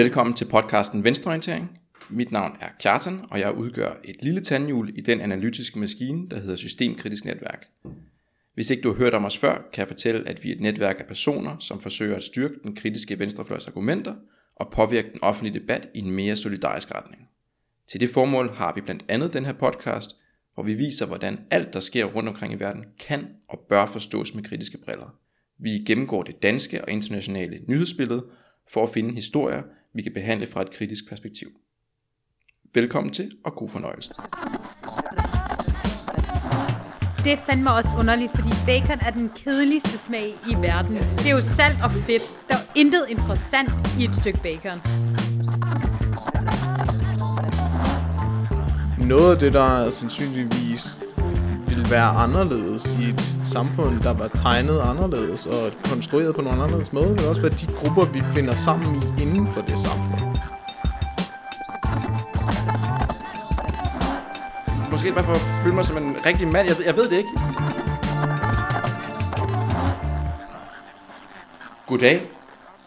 Velkommen til podcasten Venstreorientering. Mit navn er Kjartan, og jeg udgør et lille tandhjul i den analytiske maskine, der hedder Systemkritisk Netværk. Hvis ikke du har hørt om os før, kan jeg fortælle, at vi er et netværk af personer, som forsøger at styrke den kritiske venstrefløjs argumenter og påvirke den offentlige debat i en mere solidarisk retning. Til det formål har vi blandt andet den her podcast, hvor vi viser, hvordan alt, der sker rundt omkring i verden, kan og bør forstås med kritiske briller. Vi gennemgår det danske og internationale nyhedsbillede for at finde historier, vi kan behandle fra et kritisk perspektiv. Velkommen til, og god fornøjelse. Det er fandme også underligt, fordi bacon er den kedeligste smag i verden. Det er jo salt og fedt. Der er intet interessant i et stykke bacon. Noget af det, der sandsynligvis ville være anderledes i et samfund, der var tegnet anderledes og konstrueret på en anderledes måde, men også hvad de grupper, vi finder sammen i inden for det samfund. Måske bare for at føle mig som en rigtig mand. Jeg, jeg ved det ikke. Goddag,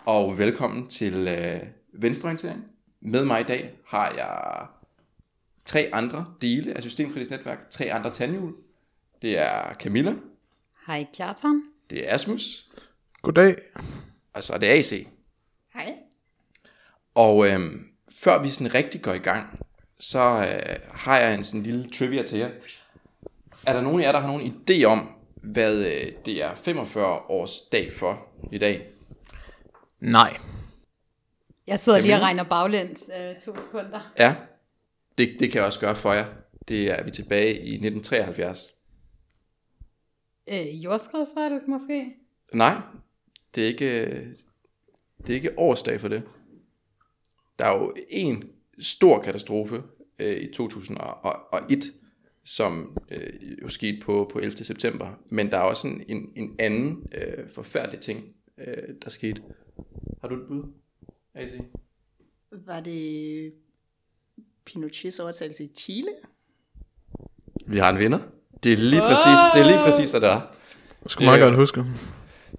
og velkommen til øh, Venstreorientering. Med mig i dag har jeg tre andre dele af Systemkritisk Netværk. Tre andre tandhjul. Det er Camilla, Hej Kjartan. det er Asmus, Goddag. og så er det AC. Hej. Og øhm, før vi sådan rigtig går i gang, så øh, har jeg en sådan lille trivia til jer. Er der nogen af jer, der har nogen idé om, hvad øh, det er 45 års dag for i dag? Nej. Jeg sidder lige og regner baglæns øh, to sekunder. Ja, det, det kan jeg også gøre for jer. Det er vi tilbage i 1973. Øh, jordskredsvalg måske? Nej, det er ikke, det er ikke årsdag for det. Der er jo en stor katastrofe øh, i 2001, som øh, jo skete på, på 11. september. Men der er også en, en, en anden øh, forfærdelig ting, øh, der skete. Har du et bud, AC? Var det Pinochets overtagelse i Chile? Vi har en vinder. Det er lige præcis, det er lige præcis, hvad der er. Jeg skulle meget er- godt huske.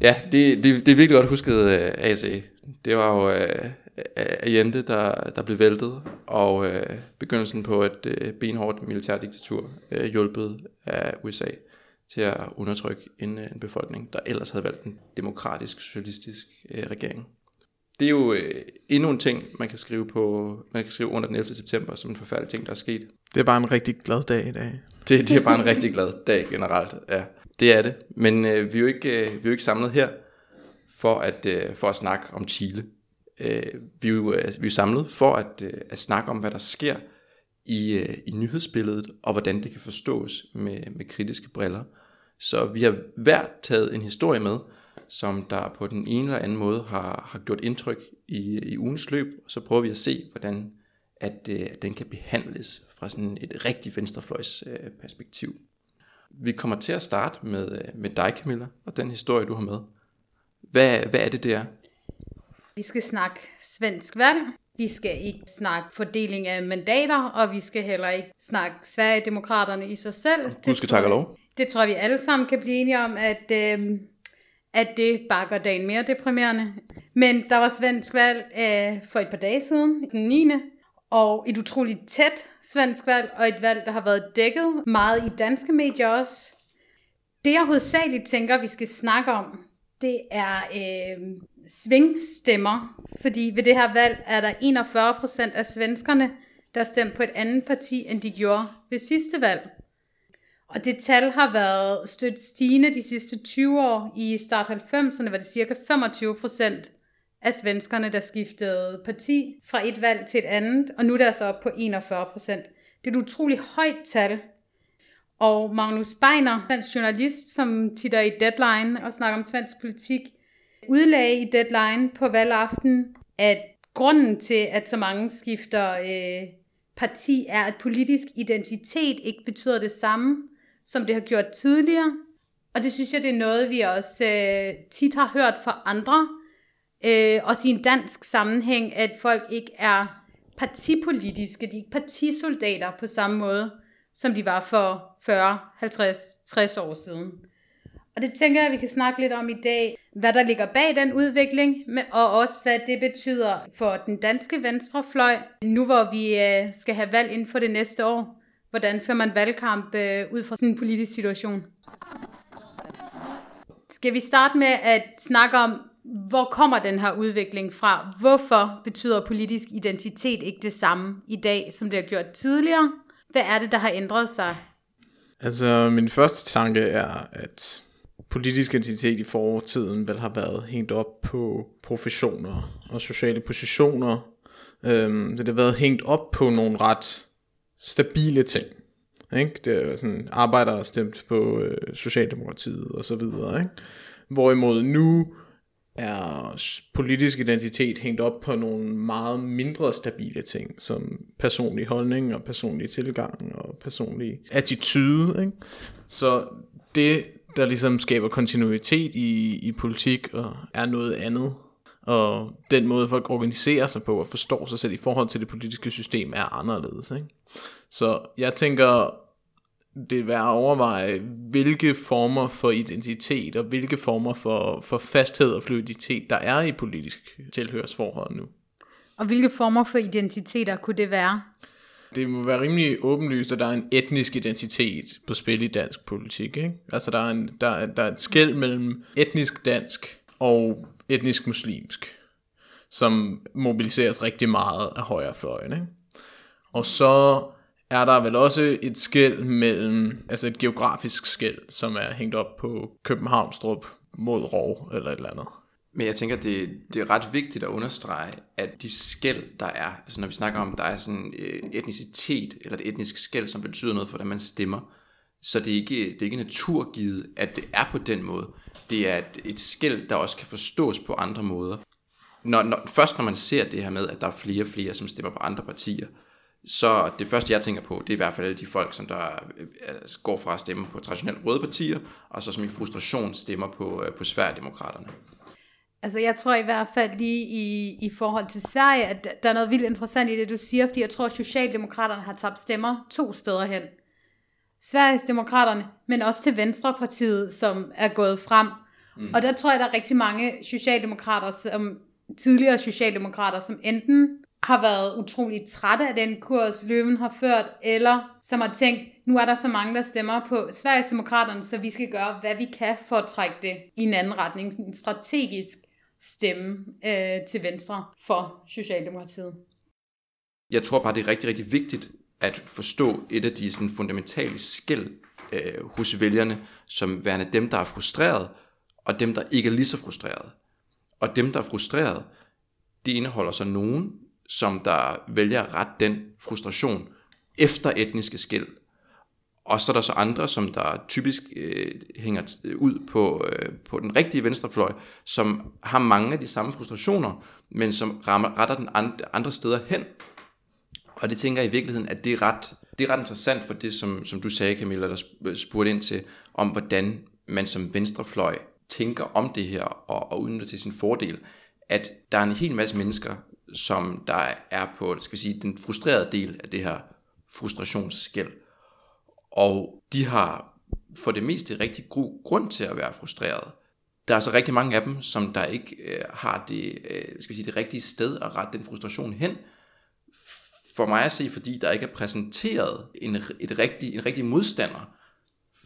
Ja, det, det, det er virkelig godt husket uh, AC. Det var jo uh, Allende, der, der blev væltet, og uh, begyndelsen på et uh, benhårdt militærdiktatur, uh, hjulpet af USA til at undertrykke en, uh, en befolkning, der ellers havde valgt en demokratisk, socialistisk uh, regering. Det er jo uh, endnu en ting, man kan skrive på, man kan skrive under den 11. september, som en forfærdelig ting, der er sket. Det er bare en rigtig glad dag i dag. Det, det er bare en rigtig glad dag generelt. Ja, det er det. Men øh, vi, er jo ikke, øh, vi er jo ikke samlet her for at, øh, for at snakke om Chile. Øh, vi, er jo, øh, vi er samlet for at, øh, at snakke om, hvad der sker i, øh, i nyhedsbilledet, og hvordan det kan forstås med, med kritiske briller. Så vi har hver taget en historie med, som der på den ene eller anden måde har, har gjort indtryk i, i ugens løb, og så prøver vi at se, hvordan at, øh, at den kan behandles fra sådan et rigtig venstrefløjs øh, perspektiv. Vi kommer til at starte med, øh, med dig, Camilla, og den historie, du har med. Hvad, hvad er det, det er? Vi skal snakke svensk valg. Vi skal ikke snakke fordeling af mandater, og vi skal heller ikke snakke Sverigedemokraterne i sig selv. Gud skal takke lov. Det tror jeg, vi alle sammen kan blive enige om, at, øh, at det bare gør dagen mere deprimerende. Men der var svensk valg øh, for et par dage siden, den 9. Og et utroligt tæt svensk valg, og et valg, der har været dækket meget i danske medier også. Det jeg hovedsageligt tænker, vi skal snakke om, det er øh, svingstemmer. Fordi ved det her valg er der 41 procent af svenskerne, der stemte på et andet parti, end de gjorde ved sidste valg. Og det tal har været stødt stigende de sidste 20 år. I start 90'erne var det cirka 25 procent af svenskerne, der skiftede parti fra et valg til et andet, og nu er det altså op på 41 procent. Det er et utroligt højt tal. Og Magnus Beiner, dansk journalist, som titter i Deadline og snakker om svensk politik, udlagde i Deadline på valgaften, at grunden til, at så mange skifter øh, parti, er, at politisk identitet ikke betyder det samme, som det har gjort tidligere. Og det synes jeg, det er noget, vi også øh, tit har hørt fra andre, øh, også i en dansk sammenhæng, at folk ikke er partipolitiske, de er ikke partisoldater på samme måde, som de var for 40, 50, 60 år siden. Og det tænker jeg, at vi kan snakke lidt om i dag, hvad der ligger bag den udvikling, og også hvad det betyder for den danske venstrefløj, nu hvor vi øh, skal have valg inden for det næste år. Hvordan fører man valgkamp øh, ud fra sådan en politisk situation? Skal vi starte med at snakke om, hvor kommer den her udvikling fra? Hvorfor betyder politisk identitet ikke det samme i dag, som det har gjort tidligere? Hvad er det, der har ændret sig? Altså, min første tanke er, at politisk identitet i fortiden vel har været hængt op på professioner og sociale positioner. Øhm, det har været hængt op på nogle ret stabile ting. Ikke? Det er sådan, arbejdere stemt på øh, Socialdemokratiet og så videre. Ikke? Hvorimod nu er politisk identitet hængt op på nogle meget mindre stabile ting, som personlig holdning og personlig tilgang og personlig attitude. Ikke? Så det, der ligesom skaber kontinuitet i, i politik og er noget andet, og den måde folk organiserer sig på og forstår sig selv i forhold til det politiske system er anderledes. Ikke? Så jeg tænker, det er værd at overveje, hvilke former for identitet og hvilke former for, for fasthed og fluiditet, der er i politisk tilhørsforhold nu. Og hvilke former for identiteter kunne det være? Det må være rimelig åbenlyst, at der er en etnisk identitet på spil i dansk politik. Ikke? Altså der er, en, der, der er et skæld mellem etnisk dansk og etnisk muslimsk, som mobiliseres rigtig meget af højrefløjen. Ikke? Og så er der vel også et skæld mellem, altså et geografisk skæld, som er hængt op på Københavnstrup mod Rov eller et eller andet. Men jeg tænker, det, det er ret vigtigt at understrege, at de skæld, der er, altså når vi snakker om, der er sådan øh, etnicitet, eller et etnisk skæld, som betyder noget for, hvordan man stemmer, så det er ikke, det er ikke naturgivet, at det er på den måde. Det er et, et skæld, der også kan forstås på andre måder. Når, når, først når man ser det her med, at der er flere og flere, som stemmer på andre partier, så det første, jeg tænker på, det er i hvert fald de folk, som der øh, går fra at stemme på traditionelt røde partier, og så som i frustration stemmer på, øh, på Sverigedemokraterne. Altså jeg tror i hvert fald lige i, i forhold til Sverige, at der er noget vildt interessant i det, du siger, fordi jeg tror, at Socialdemokraterne har tabt stemmer to steder hen. Sveriges Demokraterne, men også til Venstrepartiet, som er gået frem. Mm. Og der tror jeg, der er rigtig mange socialdemokrater, som tidligere socialdemokrater, som enten har været utrolig trætte af den kurs, Løven har ført, eller som har tænkt, nu er der så mange, der stemmer på Sverigesdemokraterne, så vi skal gøre, hvad vi kan for at trække det i en anden retning, sådan en strategisk stemme øh, til venstre for Socialdemokratiet. Jeg tror bare, det er rigtig, rigtig vigtigt at forstå et af de sådan, fundamentale skæld øh, hos vælgerne, som værende dem, der er frustreret, og dem, der ikke er lige så frustreret. Og dem, der er frustreret, de indeholder så nogen, som der vælger at rette den frustration efter etniske skæld. Og så er der så andre, som der typisk øh, hænger ud på, øh, på den rigtige venstrefløj, som har mange af de samme frustrationer, men som rammer, retter den andre, andre steder hen. Og det tænker jeg i virkeligheden, at det er ret, det er ret interessant for det, som, som du sagde, Camilla, der spurgte ind til, om hvordan man som venstrefløj tænker om det her og, og udnytter til sin fordel, at der er en hel masse mennesker, som der er på skal vi sige, den frustrerede del af det her frustrationsskæld. Og de har for det meste rigtig god grund til at være frustreret. Der er så rigtig mange af dem, som der ikke øh, har det, øh, skal vi sige, det rigtige sted at rette den frustration hen. For mig at se, fordi der ikke er præsenteret en, et rigtig, en rigtig modstander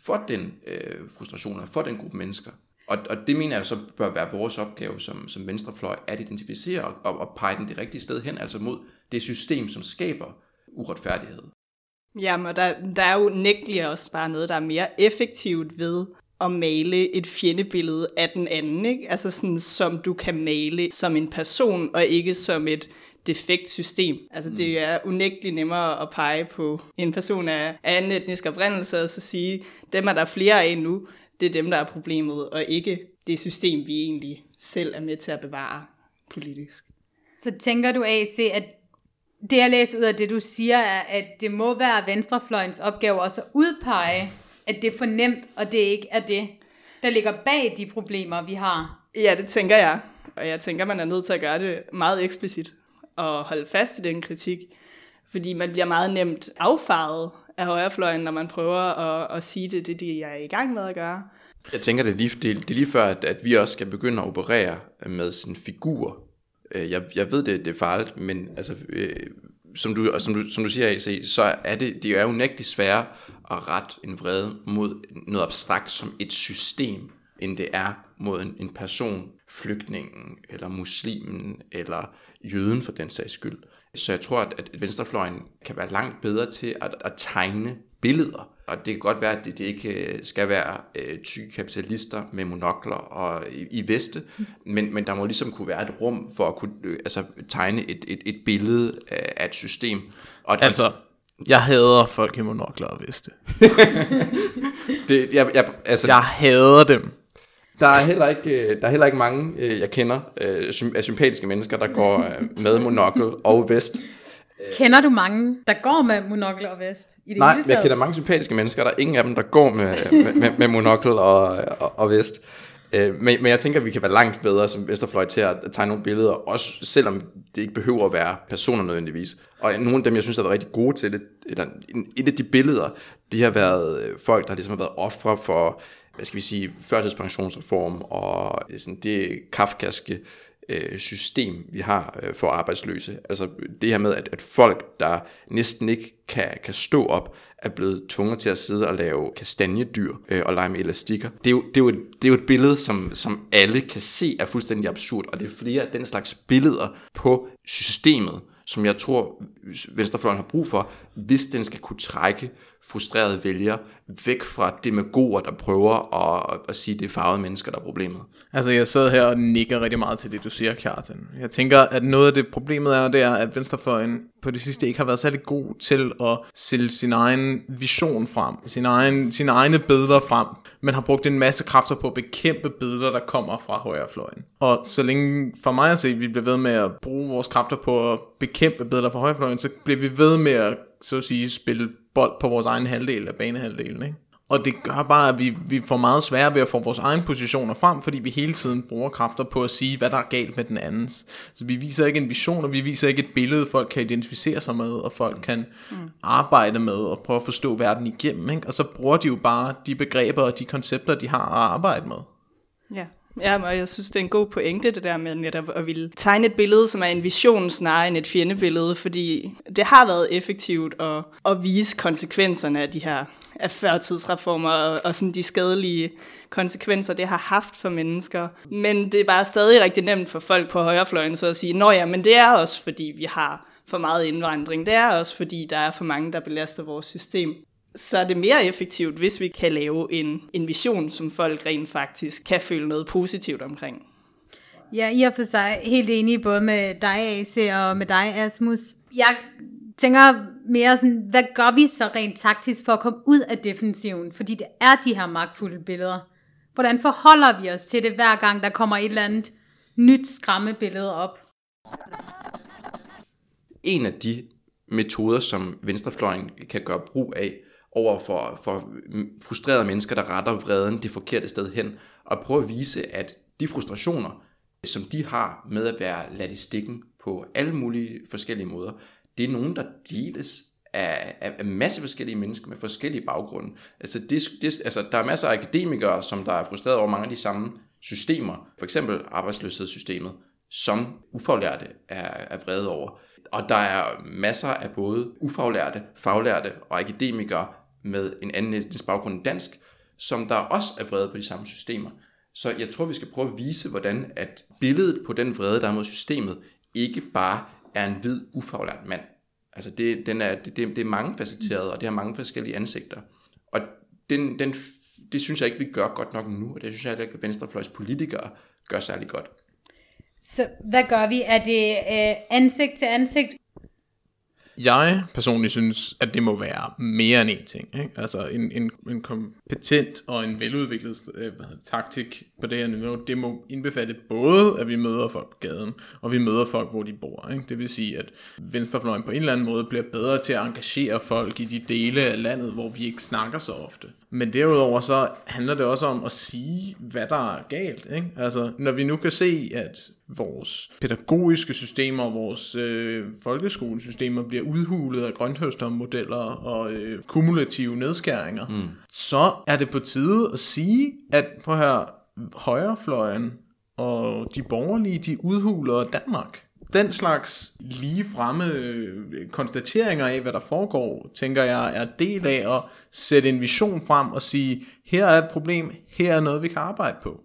for den øh, frustration, for den gruppe mennesker. Og, og det mener jeg så bør være vores opgave som, som venstrefløj, at identificere og, og pege den det rigtige sted hen, altså mod det system, som skaber uretfærdighed. Jamen, og der, der er jo nægteligt også bare noget, der er mere effektivt ved at male et fjendebillede af den anden, ikke? Altså sådan, som du kan male som en person, og ikke som et defekt system. Altså det mm. er unægteligt nemmere at pege på en person af anden etnisk oprindelse, og så sige, dem er der flere af nu, det er dem, der er problemet, og ikke det system, vi egentlig selv er med til at bevare politisk. Så tænker du, AC, at det jeg læser ud af det, du siger, er, at det må være venstrefløjens opgave også at udpege, at det er for nemt, og det ikke er det, der ligger bag de problemer, vi har. Ja, det tænker jeg. Og jeg tænker, man er nødt til at gøre det meget eksplicit og holde fast i den kritik. Fordi man bliver meget nemt affaret af højrefløjen, når man prøver at, at sige det, det de er i gang med at gøre. Jeg tænker, det er lige, det, det er lige før, at, at vi også skal begynde at operere med sådan figur. Øh, jeg, jeg ved, det, det er farligt, men altså, øh, som, du, og som, du, som du siger, AC, så er det, det er jo nægtig sværere at rette en vrede mod noget abstrakt som et system, end det er mod en, en person, flygtningen, eller muslimen, eller jøden for den sags skyld. Så jeg tror, at, venstrefløjen kan være langt bedre til at, at tegne billeder. Og det kan godt være, at det, det ikke øh, skal være øh, tykke kapitalister med monokler og i, i veste, men, men der må ligesom kunne være et rum for at kunne øh, altså, tegne et, et, et billede af, af et system. Og, Altså, jeg hader folk i monokler og veste. det, jeg, jeg, altså, Jeg hader dem. Der er heller ikke, øh, der er heller ikke mange, øh, jeg kender, øh, af sympatiske mennesker, der går med monokkel og vest. Kender du mange, der går med monokler og vest? I det Nej, hele jeg taget? kender mange sympatiske mennesker, der er ingen af dem, der går med, med, med, med monokkel og, og, og vest. Øh, Men, men jeg tænker, at vi kan være langt bedre som Vesterfløj til at tegne nogle billeder, også selvom det ikke behøver at være personer nødvendigvis. Og nogle af dem, jeg synes, der har været rigtig gode til det, eller et af de billeder, det har været folk, der ligesom har været ofre for, hvad skal vi sige, førtidspensionsreform og øh, sådan det kafkaske øh, system, vi har øh, for arbejdsløse. Altså det her med, at, at folk, der næsten ikke kan, kan stå op, er blevet tvunget til at sidde og lave kastanjedyr øh, og lege med elastikker. Det er jo, det er jo, et, det er jo et billede, som, som alle kan se er fuldstændig absurd, og det er flere af den slags billeder på systemet, som jeg tror, øh, Venstrefløjen har brug for, hvis den skal kunne trække frustrerede vælger væk fra demagoger, der prøver at, at sige, at det er farvede mennesker, der er problemet. Altså, jeg sad her og nikker rigtig meget til det, du siger, Kjartan. Jeg tænker, at noget af det problemet er, det er, at Venstrefløjen på det sidste ikke har været særlig god til at sælge sin egen vision frem, sin egen, sine egne billeder frem, men har brugt en masse kræfter på at bekæmpe billeder, der kommer fra højrefløjen. Og så længe for mig at se, at vi bliver ved med at bruge vores kræfter på at bekæmpe billeder fra højrefløjen, så bliver vi ved med at, så at sige, spille bold på vores egen halvdel af banehalvdelen, ikke? Og det gør bare, at vi, vi får meget sværere ved at få vores egne positioner frem, fordi vi hele tiden bruger kræfter på at sige, hvad der er galt med den andens. Så vi viser ikke en vision, og vi viser ikke et billede, folk kan identificere sig med, og folk kan mm. arbejde med, og prøve at forstå verden igennem. Ikke? Og så bruger de jo bare de begreber og de koncepter, de har at arbejde med. Ja. Ja, og jeg synes, det er en god pointe, det der med netop at ville tegne et billede, som er en vision snarere end et fjendebillede, fordi det har været effektivt at, at vise konsekvenserne af de her af førtidsreformer og, og sådan de skadelige konsekvenser, det har haft for mennesker. Men det er bare stadig rigtig nemt for folk på højrefløjen så at sige, nå ja, men det er også fordi, vi har for meget indvandring. Det er også fordi, der er for mange, der belaster vores system så er det mere effektivt, hvis vi kan lave en, en vision, som folk rent faktisk kan føle noget positivt omkring. Ja, i og for sig helt enig både med dig, AC, og med dig, Asmus. Jeg tænker mere sådan, hvad gør vi så rent taktisk for at komme ud af defensiven? Fordi det er de her magtfulde billeder. Hvordan forholder vi os til det, hver gang der kommer et eller andet nyt skræmmebillede op? En af de metoder, som venstrefløjen kan gøre brug af over for, for frustrerede mennesker, der retter vreden det forkerte sted hen, og prøve at vise, at de frustrationer, som de har med at være ladt i stikken på alle mulige forskellige måder, det er nogen, der deles af, af, af masse forskellige mennesker med forskellige baggrunde. Altså, det, det, altså, der er masser af akademikere, som der er frustreret over mange af de samme systemer, for eksempel arbejdsløshedssystemet, som ufaglærte er, er vrede over. Og der er masser af både ufaglærte, faglærte og akademikere med en anden etnisk baggrund end dansk, som der også er vrede på de samme systemer. Så jeg tror, vi skal prøve at vise, hvordan at billedet på den vrede, der er mod systemet, ikke bare er en hvid, ufaglært mand. Altså det, den er, det, det er mange facetteret, og det har mange forskellige ansigter. Og den, den, det synes jeg ikke, vi gør godt nok nu, og det synes jeg ikke, at venstrefløjs politikere gør særlig godt. Så hvad gør vi? Er det øh, ansigt til ansigt? Jeg personligt synes, at det må være mere end en ting. Ikke? Altså en, en, en kom, patent og en veludviklet øh, taktik på det her niveau, det må indbefatte både, at vi møder folk på gaden, og vi møder folk, hvor de bor. Ikke? Det vil sige, at venstrefløjen på en eller anden måde bliver bedre til at engagere folk i de dele af landet, hvor vi ikke snakker så ofte. Men derudover så handler det også om at sige, hvad der er galt. Ikke? Altså, når vi nu kan se, at vores pædagogiske systemer, vores øh, folkeskolesystemer bliver udhulet af grønthøstermodeller og øh, kumulative nedskæringer, mm. så er det på tide at sige, at på her højrefløjen og de borgerlige, de udhuler Danmark. Den slags lige fremme øh, konstateringer af, hvad der foregår, tænker jeg, er del af at sætte en vision frem og sige, her er et problem, her er noget, vi kan arbejde på.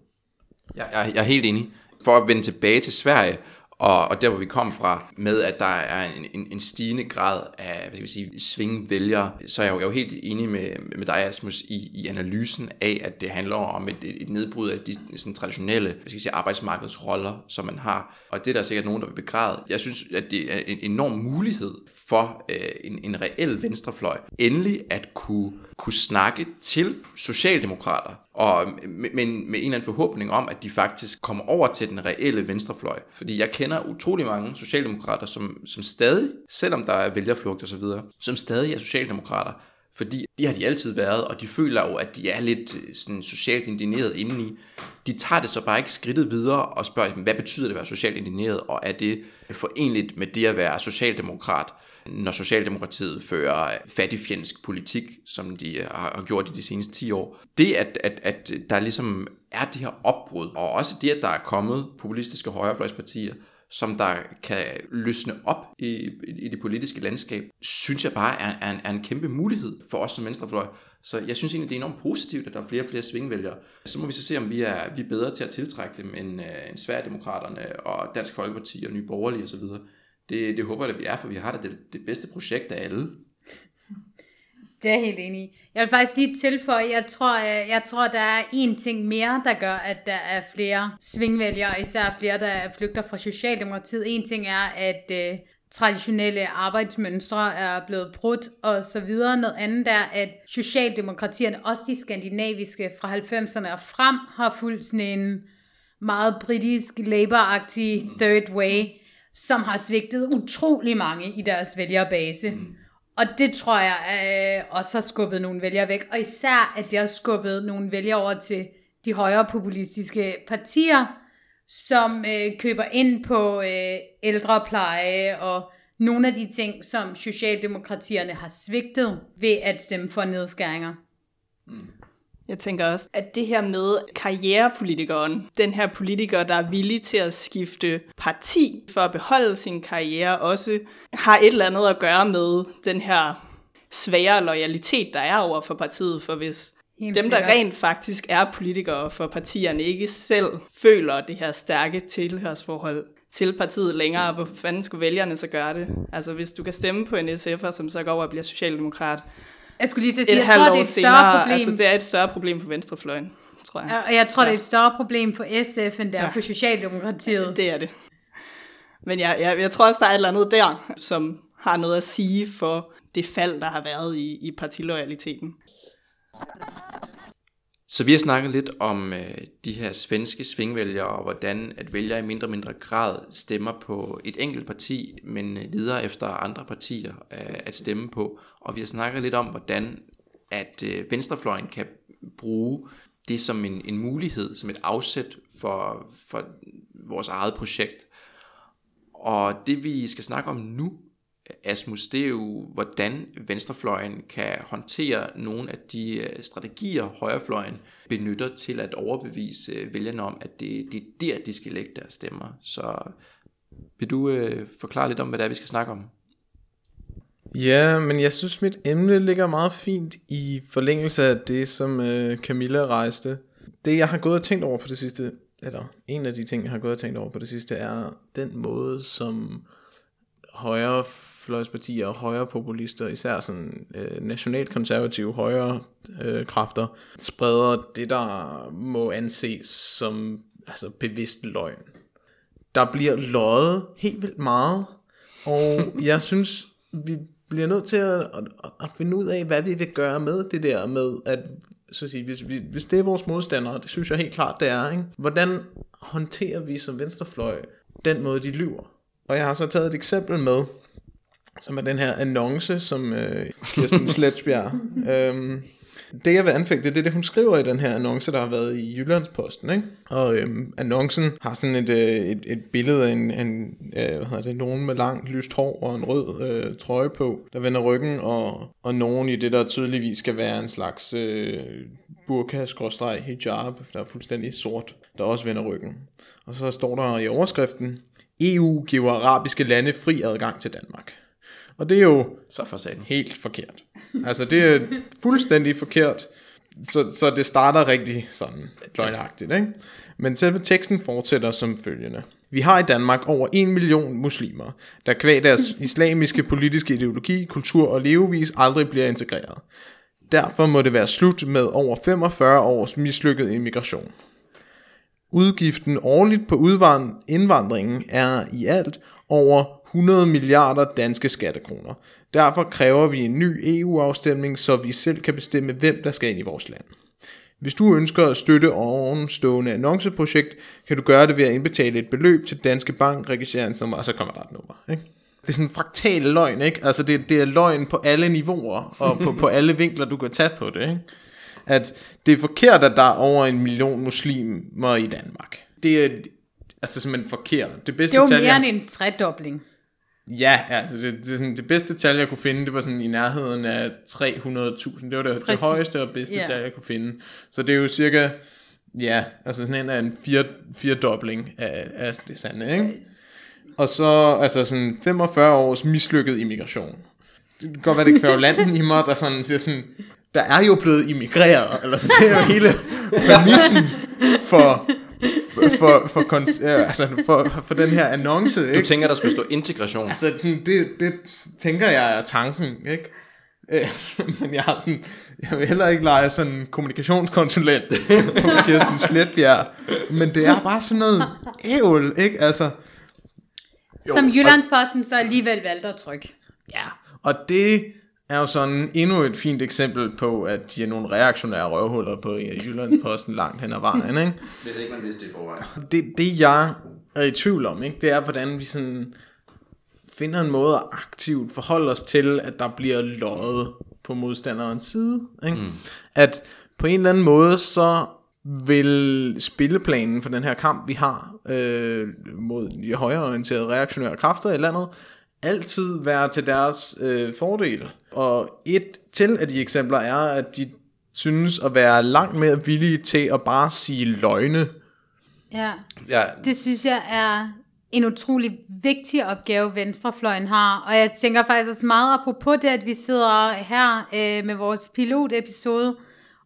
Jeg, jeg, jeg er helt enig. For at vende tilbage til Sverige, og, og der hvor vi kom fra, med at der er en, en, en stigende grad af hvad skal vi sige, svingvælgere, så er jeg jo, jeg er jo helt enig med, med dig, Asmus, i, i analysen af, at det handler om et, et nedbrud af de sådan traditionelle hvad skal vi sige, arbejdsmarkedsroller, som man har. Og det er der sikkert nogen, der vil begræde. Jeg synes, at det er en enorm mulighed for øh, en, en reel venstrefløj endelig at kunne, kunne snakke til socialdemokrater, og med, med, en eller anden forhåbning om, at de faktisk kommer over til den reelle venstrefløj. Fordi jeg kender utrolig mange socialdemokrater, som, som stadig, selvom der er vælgerflugt og så videre, som stadig er socialdemokrater, fordi de har de altid været, og de føler jo, at de er lidt øh, sådan socialt indigneret indeni. De tager det så bare ikke skridtet videre og spørger, hvad betyder det at være socialt indigneret, og er det forenligt med det at være socialdemokrat? Når Socialdemokratiet fører fattigfjendsk politik, som de øh, har gjort i de seneste 10 år. Det, at, at, at der ligesom er det her opbrud, og også det, at der er kommet populistiske højrefløjspartier, som der kan løsne op i, i det politiske landskab, synes jeg bare er, er, en, er en kæmpe mulighed for os som venstrefløj. Så jeg synes egentlig, det er enormt positivt, at der er flere og flere svingvælgere. Så må vi så se, om vi er, vi er bedre til at tiltrække dem end, øh, end Sverigedemokraterne og Dansk Folkeparti og Nye Borgerlige osv. Det, det håber jeg, at vi er, for vi har det, det bedste projekt af alle. Det er jeg helt enig i. Jeg vil faktisk lige tilføje, jeg tror, jeg, jeg tror, der er en ting mere, der gør, at der er flere svingvælgere, især flere, der flygter fra Socialdemokratiet. En ting er, at øh, traditionelle arbejdsmønstre er blevet brudt og så videre. Noget andet er, at Socialdemokratierne, også de skandinaviske fra 90'erne og frem, har fulgt sådan en meget britisk, labor-agtig third way, som har svigtet utrolig mange i deres vælgerbase. Mm. Og det tror jeg øh, også har skubbet nogle vælgere væk. Og især, at det har skubbet nogle vælgere over til de højere populistiske partier, som øh, køber ind på øh, ældrepleje og nogle af de ting, som Socialdemokratierne har svigtet ved at stemme for nedskæringer. Mm. Jeg tænker også, at det her med karrierepolitikeren, den her politiker, der er villig til at skifte parti for at beholde sin karriere, også har et eller andet at gøre med den her svære loyalitet, der er over for partiet. For hvis Helt dem, der sikkert. rent faktisk er politikere for partierne, ikke selv føler det her stærke tilhørsforhold til partiet længere, hvor fanden skulle vælgerne så gøre det? Altså hvis du kan stemme på en SF'er, som så går over og bliver socialdemokrat, jeg skulle lige til at sige, jeg tror, det er et større senere, problem. Altså, det er et større problem på venstrefløjen, tror jeg. Og jeg tror, ja. det er et større problem for SF, end det er ja. for Socialdemokratiet. Det er det. Men jeg, jeg, jeg tror også, der er et eller andet der, som har noget at sige for det fald, der har været i, i partiloyaliteten. Så vi har snakket lidt om øh, de her svenske svingvælgere, og hvordan at vælgere i mindre og mindre grad stemmer på et enkelt parti, men leder lider efter andre partier øh, at stemme på. Og vi har snakket lidt om, hvordan at øh, venstrefløjen kan bruge det som en, en mulighed, som et afsæt for, for vores eget projekt. Og det vi skal snakke om nu, Asmus, det er jo, hvordan venstrefløjen kan håndtere nogle af de øh, strategier, højrefløjen benytter til at overbevise øh, vælgerne om, at det, det er der, de skal lægge deres stemmer. Så vil du øh, forklare lidt om, hvad det er, vi skal snakke om? Ja, men jeg synes, mit emne ligger meget fint i forlængelse af det, som øh, Camilla rejste. Det, jeg har gået og tænkt over på det sidste, eller en af de ting, jeg har gået og tænkt over på det sidste, er den måde, som højre fløjspartier og højre populister, især sådan øh, nationalkonservative højre øh, kræfter, spreder det, der må anses som altså, bevidst løgn. Der bliver løjet helt vildt meget, og jeg synes, vi bliver nødt til at, at, at finde ud af, hvad vi vil gøre med det der med, at så sige, hvis, hvis, hvis det er vores modstandere, det synes jeg helt klart, det er, ikke? hvordan håndterer vi som venstrefløj den måde, de lyver? Og jeg har så taget et eksempel med, som er den her annonce, som øh, Kirsten Sletsbjerg øhm, det jeg vil anfægte, det er det, hun skriver i den her annonce, der har været i Jyllandsposten. Ikke? Og øhm, annoncen har sådan et, øh, et, et billede af en, en øh, hvad hedder det, nogen med langt lyst hår og en rød øh, trøje på, der vender ryggen, og, og nogen i det, der tydeligvis skal være en slags øh, burka-hijab, der er fuldstændig sort, der også vender ryggen. Og så står der i overskriften, EU giver arabiske lande fri adgang til Danmark. Og det er jo Så for helt forkert. Altså det er fuldstændig forkert. Så, så det starter rigtig sådan løgnagtigt, ikke? Men selve teksten fortsætter som følgende. Vi har i Danmark over en million muslimer, der kvæg deres islamiske politiske ideologi, kultur og levevis aldrig bliver integreret. Derfor må det være slut med over 45 års mislykket immigration. Udgiften årligt på udvand- indvandringen er i alt over 100 milliarder danske skattekroner. Derfor kræver vi en ny EU-afstemning, så vi selv kan bestemme, hvem der skal ind i vores land. Hvis du ønsker at støtte ovenstående annonceprojekt, kan du gøre det ved at indbetale et beløb til Danske Bank registreringsnummer, og så kommer der et nummer. Ikke? Det er sådan en fraktal løgn, ikke? Altså det, det er løgn på alle niveauer, og på, på alle vinkler, du kan tage på det, ikke? At det er forkert, at der er over en million muslimer i Danmark. Det er altså simpelthen forkert. Det bedste Det er jo tal, jeg- mere end en tredobling. Ja, altså det, det, sådan, det bedste tal, jeg kunne finde, det var sådan i nærheden af 300.000. Det var det, det højeste og bedste Ja. tal, jeg kunne finde. Så det er jo cirka, ja, altså sådan en af en fire, firedobling af, af det sande, ikke? Og så altså sådan 45 års mislykket immigration. Det kan godt være, det kvæver landen i mig, der sådan siger sådan, der er jo blevet immigreret, eller så det er jo hele præmissen for, for, for, kon- altså for, for den her annonce, Du ikke? tænker, der skulle stå integration. Altså, sådan, det, det tænker jeg er tanken, ikke? Øh, Men jeg har sådan, jeg vil heller ikke lege sådan en kommunikationskonsulent på Kirsten Sletbjerg. Men det er bare sådan noget ævl, ikke? Altså, Som Jyllandsposten så alligevel valgte at trykke. ja. Og det er jo sådan endnu et fint eksempel på, at de er nogle reaktionære røvhuller på Jyllandsposten langt hen ad vejen, ikke? Hvis ikke man vidste det i forvejen. det, det jeg er i tvivl om, ikke, det er, hvordan vi sådan finder en måde at aktivt forholde os til, at der bliver løjet på modstanderens side. Ikke? Mm. At på en eller anden måde, så vil spilleplanen for den her kamp, vi har øh, mod de højreorienterede reaktionære kræfter i landet, altid være til deres øh, fordel. Og et til af de eksempler er, at de synes at være langt mere villige til at bare sige løgne, Ja, Ja, det synes jeg er en utrolig vigtig opgave, Venstrefløjen har. Og jeg tænker faktisk også meget apropos det, at vi sidder her øh, med vores pilotepisode,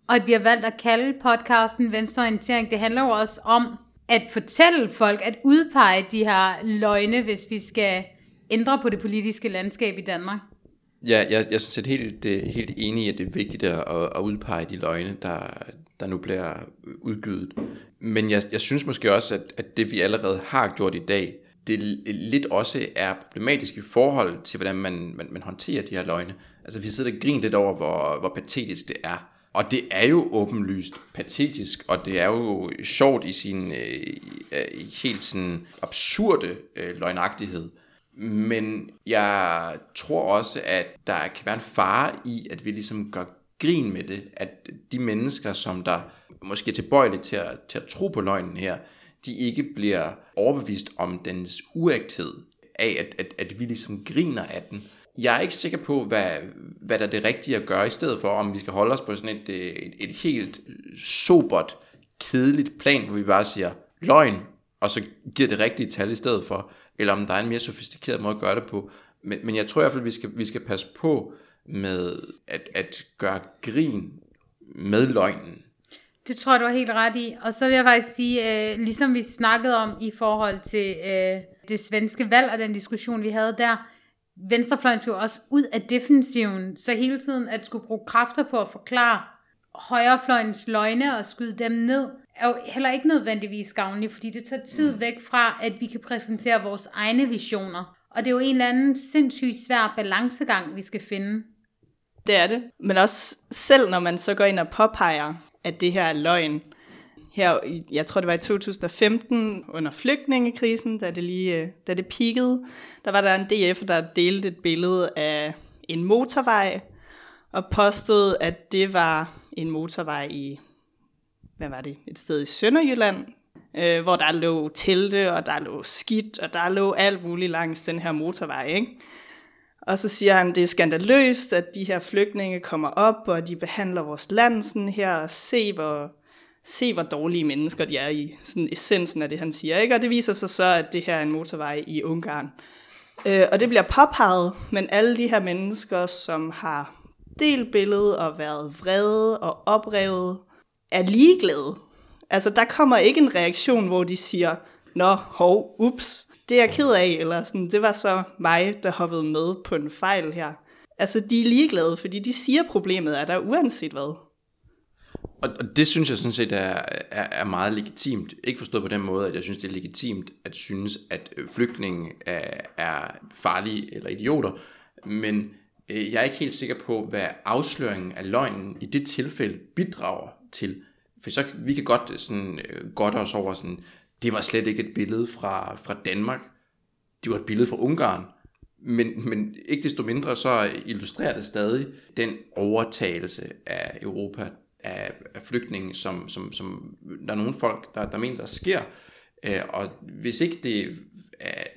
og at vi har valgt at kalde podcasten Venstreorientering. Det handler jo også om at fortælle folk, at udpege de her løgne, hvis vi skal ændre på det politiske landskab i Danmark. Ja, jeg, jeg er sådan set helt, det, helt enig i, at det er vigtigt at, at, udpege de løgne, der, der nu bliver udgivet. Men jeg, jeg synes måske også, at, at det vi allerede har gjort i dag, det lidt også er problematisk i forhold til, hvordan man, man, man håndterer de her løgne. Altså vi sidder og griner lidt over, hvor, hvor patetisk det er. Og det er jo åbenlyst patetisk, og det er jo sjovt i sin øh, øh, helt sådan absurde øh, løgnagtighed. Men jeg tror også, at der kan være en fare i, at vi ligesom gør grin med det, at de mennesker, som der måske er tilbøjelige til at, til at tro på løgnen her, de ikke bliver overbevist om dens uægthed af, at, at, at vi ligesom griner af den. Jeg er ikke sikker på, hvad, hvad der er det rigtige at gøre i stedet for, om vi skal holde os på sådan et, øh, et, et helt sobert, kedeligt plan, hvor vi bare siger løgn, og så giver det rigtige tal i stedet for, eller om der er en mere sofistikeret måde at gøre det på. Men, men jeg tror i hvert fald, vi skal, vi skal passe på med at, at gøre grin med løgnen. Det tror jeg, du har helt ret i. Og så vil jeg faktisk sige, øh, ligesom vi snakkede om i forhold til øh, det svenske valg og den diskussion, vi havde der, venstrefløjen skal jo også ud af defensiven, så hele tiden at skulle bruge kræfter på at forklare højrefløjens løgne og skyde dem ned, er jo heller ikke nødvendigvis gavnligt, fordi det tager tid væk fra, at vi kan præsentere vores egne visioner. Og det er jo en eller anden sindssygt svær balancegang, vi skal finde. Det er det. Men også selv når man så går ind og påpeger, at det her er løgn. Her, jeg tror det var i 2015, under flygtningekrisen, da det lige øh, da det peakede, der var der en DF, der delte et billede af en motorvej, og påstod, at det var en motorvej i, hvad var det, et sted i Sønderjylland, øh, hvor der lå telte, og der lå skidt, og der lå alt muligt langs den her motorvej, ikke? Og så siger han, det er skandaløst, at de her flygtninge kommer op, og de behandler vores land sådan her, og se hvor, se hvor dårlige mennesker de er i sådan essensen af det, han siger. Ikke? Og det viser sig så, at det her er en motorvej i Ungarn. Øh, og det bliver påpeget, men alle de her mennesker, som har delt billedet og været vrede og oprevet, er ligeglade. Altså, der kommer ikke en reaktion, hvor de siger, Nå, hov, ups, det er jeg ked af, eller sådan, det var så mig, der hoppede med på en fejl her. Altså, de er ligeglade, fordi de siger, problemet er der uanset hvad. Og, og det synes jeg sådan set er, er, er meget legitimt. Ikke forstået på den måde, at jeg synes, det er legitimt at synes, at øh, flygtninge er, er farlige eller idioter. Men øh, jeg er ikke helt sikker på, hvad afsløringen af løgnen i det tilfælde bidrager til. For så vi kan godt øh, sådan, øh, godt os over sådan, det var slet ikke et billede fra, fra Danmark. Det var et billede fra Ungarn. Men, men ikke desto mindre, så illustrerer det stadig den overtagelse af Europa, af, af flygtninge, som, som, som der er nogle folk, der, der mener, der sker. Øh, og hvis ikke det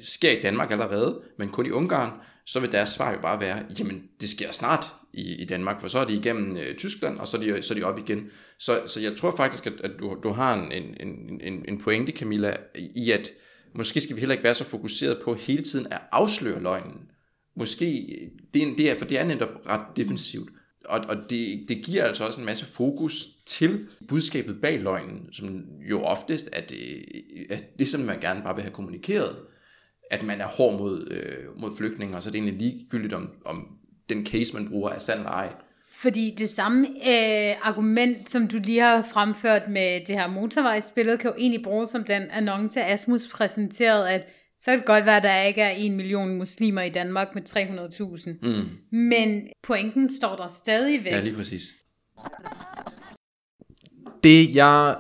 sker i Danmark allerede, men kun i Ungarn, så vil deres svar jo bare være, jamen det sker snart i, i Danmark, for så er de igennem øh, Tyskland, og så er de, så er de op igen. Så, så jeg tror faktisk, at, at du, du har en, en, en, en pointe, Camilla, i at måske skal vi heller ikke være så fokuseret på hele tiden at afsløre løgnen. Måske, øh, det er, det er, for det er netop ret defensivt. Og, og det, det giver altså også en masse fokus til budskabet bag løgnen, som jo oftest er det, øh, er det som man gerne bare vil have kommunikeret. At man er hård mod, øh, mod flygtninge, og så er det egentlig ligegyldigt, om, om den case, man bruger, er sand eller ej. Fordi det samme øh, argument, som du lige har fremført med det her motorvejsbillede, kan jo egentlig bruges som den annonce, Asmus præsenterede, at så kan det godt være, at der ikke er en million muslimer i Danmark med 300.000. Mm. Men pointen står der stadigvæk. Ja, lige præcis. Det jeg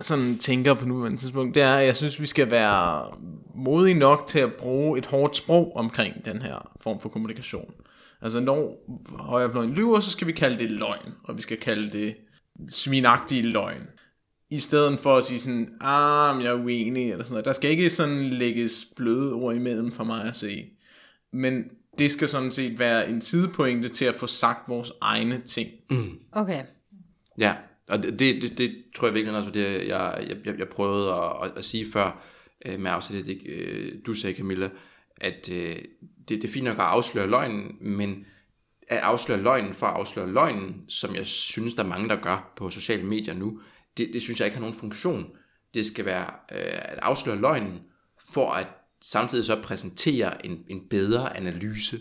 sådan tænker på nuværende tidspunkt, det er, at jeg synes, vi skal være modige nok til at bruge et hårdt sprog omkring den her form for kommunikation. Altså når højrefløjen lyver, så skal vi kalde det løgn, og vi skal kalde det svinagtige løgn. I stedet for at sige sådan, ah, men jeg er uenig, eller sådan noget. Der skal ikke sådan lægges bløde ord imellem for mig at se. Men det skal sådan set være en sidepointe til at få sagt vores egne ting. Okay. Ja, og det, det, det, tror jeg virkelig også var det, jeg, jeg, jeg, jeg prøvede at, at, at sige før, øh, med afsæt af det, øh, du sagde, Camilla, at øh, det, det er fint nok at afsløre løgnen, men at afsløre løgnen for at afsløre løgnen, som jeg synes, der er mange, der gør på sociale medier nu, det, det synes jeg ikke har nogen funktion. Det skal være øh, at afsløre løgnen, for at samtidig så præsentere en, en bedre analyse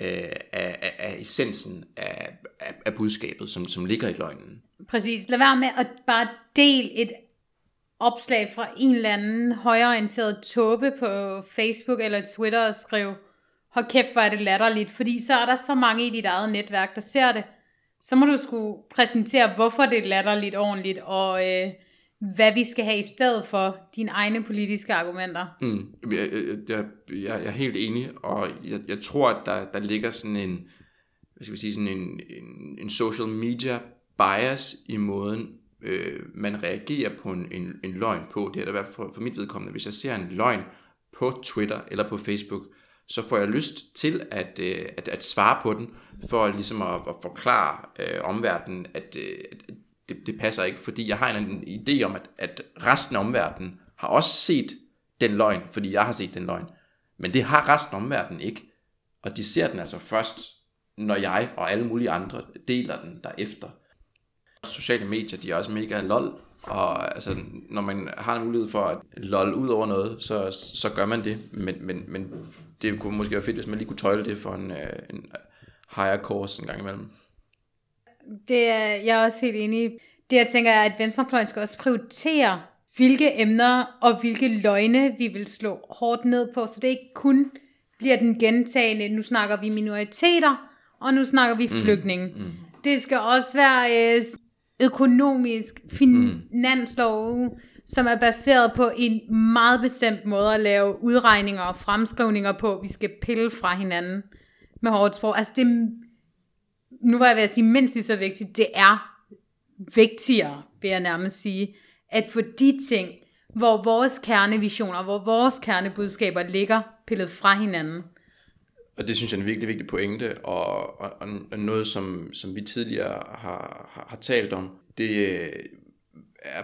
øh, af, af, af essensen af, af, af budskabet, som, som ligger i løgnen. Præcis. Lad være med at bare dele et opslag fra en eller anden højreorienteret tåbe på Facebook eller Twitter og skrive, hold kæft, hvor er det latterligt, fordi så er der så mange i dit eget netværk, der ser det. Så må du skulle præsentere, hvorfor det er latterligt ordentligt, og øh, hvad vi skal have i stedet for dine egne politiske argumenter. Mm. Jeg, jeg, øh, jeg, jeg er helt enig, og jeg, jeg tror, at der, der ligger sådan en, hvad skal vi sige, sådan en, en, en social media bias i måden, øh, man reagerer på en, en, en løgn på. Det er da i hvert fald for, for mit vedkommende. Hvis jeg ser en løgn på Twitter eller på Facebook, så får jeg lyst til at, øh, at, at svare på den, for ligesom at, at forklare øh, omverdenen, at, øh, at det, det passer ikke, fordi jeg har en, en idé om, at, at resten af omverdenen har også set den løgn, fordi jeg har set den løgn. Men det har resten af omverdenen ikke. Og de ser den altså først, når jeg og alle mulige andre deler den derefter. Sociale medier, de er også mega lol, og altså, når man har en mulighed for at lol ud over noget, så, så gør man det. Men, men, men det kunne måske være fedt, hvis man lige kunne tøjle det for en, øh, en higher course en gang imellem. Det er jeg er også helt enig i. Det jeg tænker er, at venstrefløjen skal også prioritere, hvilke emner og hvilke løgne vi vil slå hårdt ned på, så det ikke kun bliver den gentagende, nu snakker vi minoriteter, og nu snakker vi flygtninge. Mm. Mm. Det skal også være øh, økonomisk finanslov, mm. som er baseret på en meget bestemt måde at lave udregninger og fremskrivninger på, vi skal pille fra hinanden med hårdt sprog. Altså det, nu var jeg ved at sige mindst lige så vigtigt, det er vigtigere, vil jeg nærmest sige, at for de ting, hvor vores kernevisioner, hvor vores kernebudskaber ligger pillet fra hinanden. Og det synes jeg er en virkelig vigtig pointe, og, og, og noget, som, som vi tidligere har, har, har talt om, det øh, er,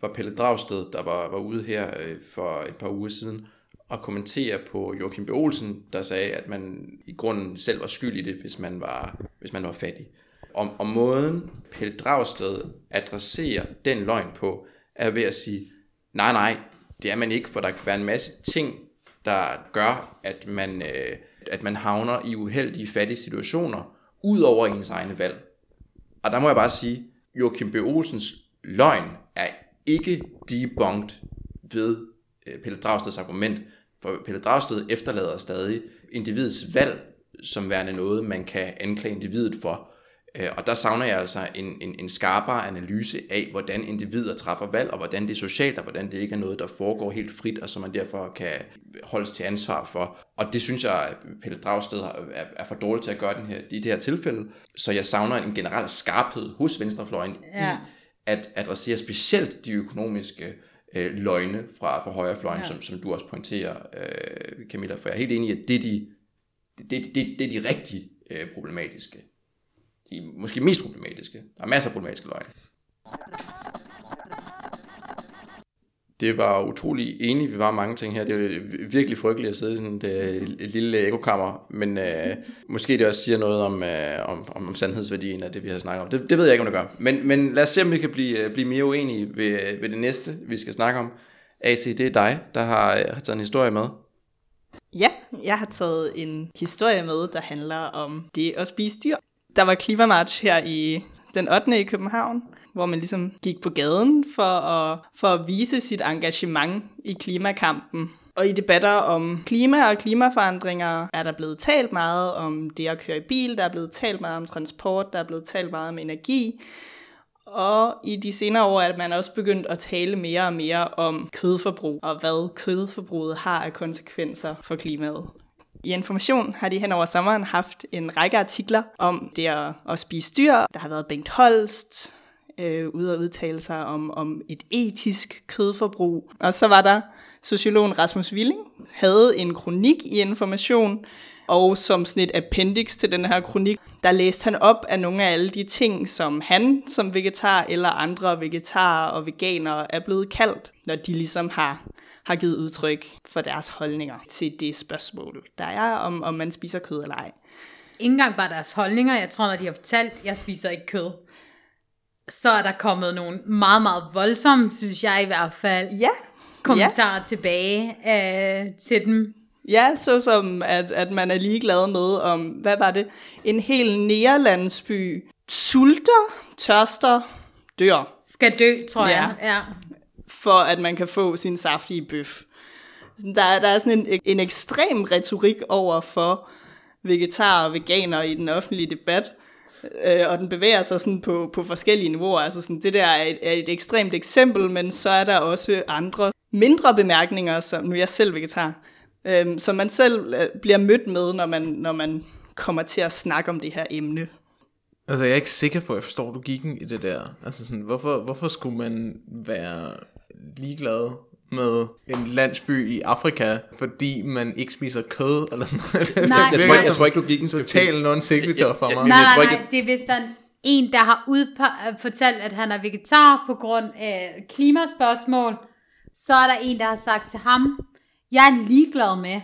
var Pelle Dragsted, der var, var ude her øh, for et par uger siden, og kommentere på Joachim B. Olsen, der sagde, at man i grunden selv var skyld i det, hvis man var, hvis man var fattig. Og, og måden Pelle Dragsted adresserer den løgn på, er ved at sige, nej, nej, det er man ikke, for der kan være en masse ting, der gør, at man, øh, at man havner i uheldige, fattige situationer, ud over ens egne valg. Og der må jeg bare sige, Joachim B. Olsens løgn er ikke debunked ved øh, Pelle Dragsteds argument, for Pelle Dragsted efterlader stadig individets valg som værende noget, man kan anklage individet for. Øh, og der savner jeg altså en, en, en skarpere analyse af, hvordan individer træffer valg, og hvordan det er socialt, og hvordan det ikke er noget, der foregår helt frit, og som man derfor kan holdes til ansvar for. Og det synes jeg, at Pelle Dragsted er, er for dårlig til at gøre den her, i det her tilfælde. Så jeg savner en generel skarphed hos venstrefløjen ja. i at adressere specielt de økonomiske øh, løgne fra, fra højrefløjen, ja. som, som du også pointerer, øh, Camilla. For jeg er helt enig i, at det er de, det, det, det, det er de rigtig øh, problematiske de måske mest problematiske. Der er masser af problematiske løgne. Det var utrolig enige, vi var mange ting her. Det er virkelig frygteligt at sidde i sådan et, øh, et lille ekokammer, men øh, måske det også siger noget om, øh, om, om sandhedsværdien af det, vi har snakket om. Det, det ved jeg ikke, om det gør. Men, men lad os se, om vi kan blive, øh, blive mere uenige ved, øh, ved det næste, vi skal snakke om. AC, det er dig, der har, har taget en historie med. Ja, jeg har taget en historie med, der handler om det at spise dyr. Der var klimamarch her i den 8. i København, hvor man ligesom gik på gaden for at, for at vise sit engagement i klimakampen. Og i debatter om klima og klimaforandringer er der blevet talt meget om det at køre i bil, der er blevet talt meget om transport, der er blevet talt meget om energi. Og i de senere år er man også begyndt at tale mere og mere om kødforbrug, og hvad kødforbruget har af konsekvenser for klimaet. I Information har de hen over sommeren haft en række artikler om det at, at spise dyr. Der har været Bengt Holst øh, ude at udtale sig om, om et etisk kødforbrug. Og så var der sociologen Rasmus Willing, havde en kronik i Information, og som sådan et appendix til den her kronik, der læste han op af nogle af alle de ting, som han som vegetar eller andre vegetarer og veganere er blevet kaldt, når de ligesom har har givet udtryk for deres holdninger til det spørgsmål, der er, om, om man spiser kød eller ej. Ikke engang bare deres holdninger. Jeg tror, når de har fortalt, at jeg spiser ikke kød, så er der kommet nogle meget, meget voldsomme, synes jeg i hvert fald, ja. kommentarer ja. tilbage øh, til dem. Ja, så som at, at man er ligeglad med om, hvad var det, en hel nærlandsby sulter, tørster, dør. Skal dø, tror ja. jeg. Ja for at man kan få sin saftige bøf. Der er, der er sådan en, en ekstrem retorik over for vegetarer og veganer i den offentlige debat, øh, og den bevæger sig sådan på, på forskellige niveauer. Altså sådan, det der er et, er et ekstremt eksempel, men så er der også andre mindre bemærkninger, som nu er jeg selv vegetar, øh, som man selv øh, bliver mødt med, når man, når man kommer til at snakke om det her emne. Altså, jeg er ikke sikker på, at jeg forstår logikken i det der. Altså sådan, hvorfor, hvorfor skulle man være ligeglad med en landsby i Afrika, fordi man ikke spiser kød, eller sådan noget. Nej, jeg, tror, jeg, jeg tror ikke, logikken skal... Total non sequitur for mig. Nej, nej, nej, nej, det er vist der en, der har udpa- fortalt, at han er vegetar på grund af klimaspørgsmål. Så er der en, der har sagt til ham, jeg er ligeglad med,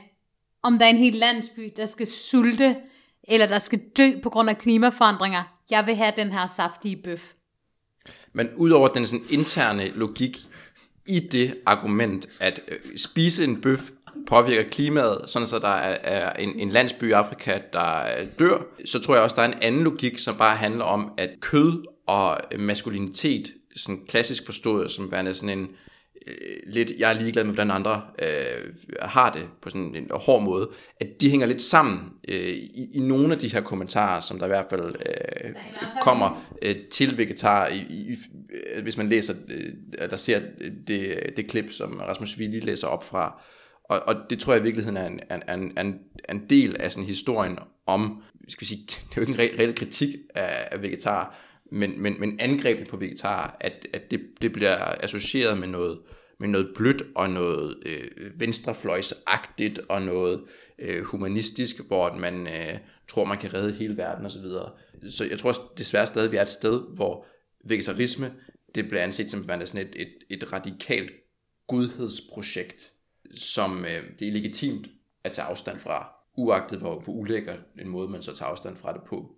om der er en hel landsby, der skal sulte, eller der skal dø på grund af klimaforandringer. Jeg vil have den her saftige bøf. Men udover den sådan interne logik i det argument, at øh, spise en bøf påvirker klimaet, sådan så der er, en, en landsby i Afrika, der øh, dør, så tror jeg også, der er en anden logik, som bare handler om, at kød og maskulinitet, sådan klassisk forstået som værende sådan en lidt, jeg er ligeglad med, hvordan andre øh, har det på sådan en hård måde, at de hænger lidt sammen øh, i, i nogle af de her kommentarer, som der i hvert fald øh, kommer øh, til vegetar, i, i, øh, hvis man læser, øh, eller ser det, det klip, som Rasmus Willi læser op fra. Og, og det tror jeg i virkeligheden er en, en, en, en del af sådan historien om, skal vi sige, det er jo ikke en re- reel kritik af, af vegetar, men, men, men angrebet på vegetar, at, at det, det bliver associeret med noget, med noget blødt og noget øh, venstrefløjsagtigt og noget øh, humanistisk, hvor man øh, tror, man kan redde hele verden osv. Så, så jeg tror desværre stadig, vi er et sted, hvor vegetarisme, det bliver anset som sådan et, et, et radikalt gudhedsprojekt, som øh, det er legitimt at tage afstand fra, uagtet hvor, hvor ulækker en måde, man så tager afstand fra det på.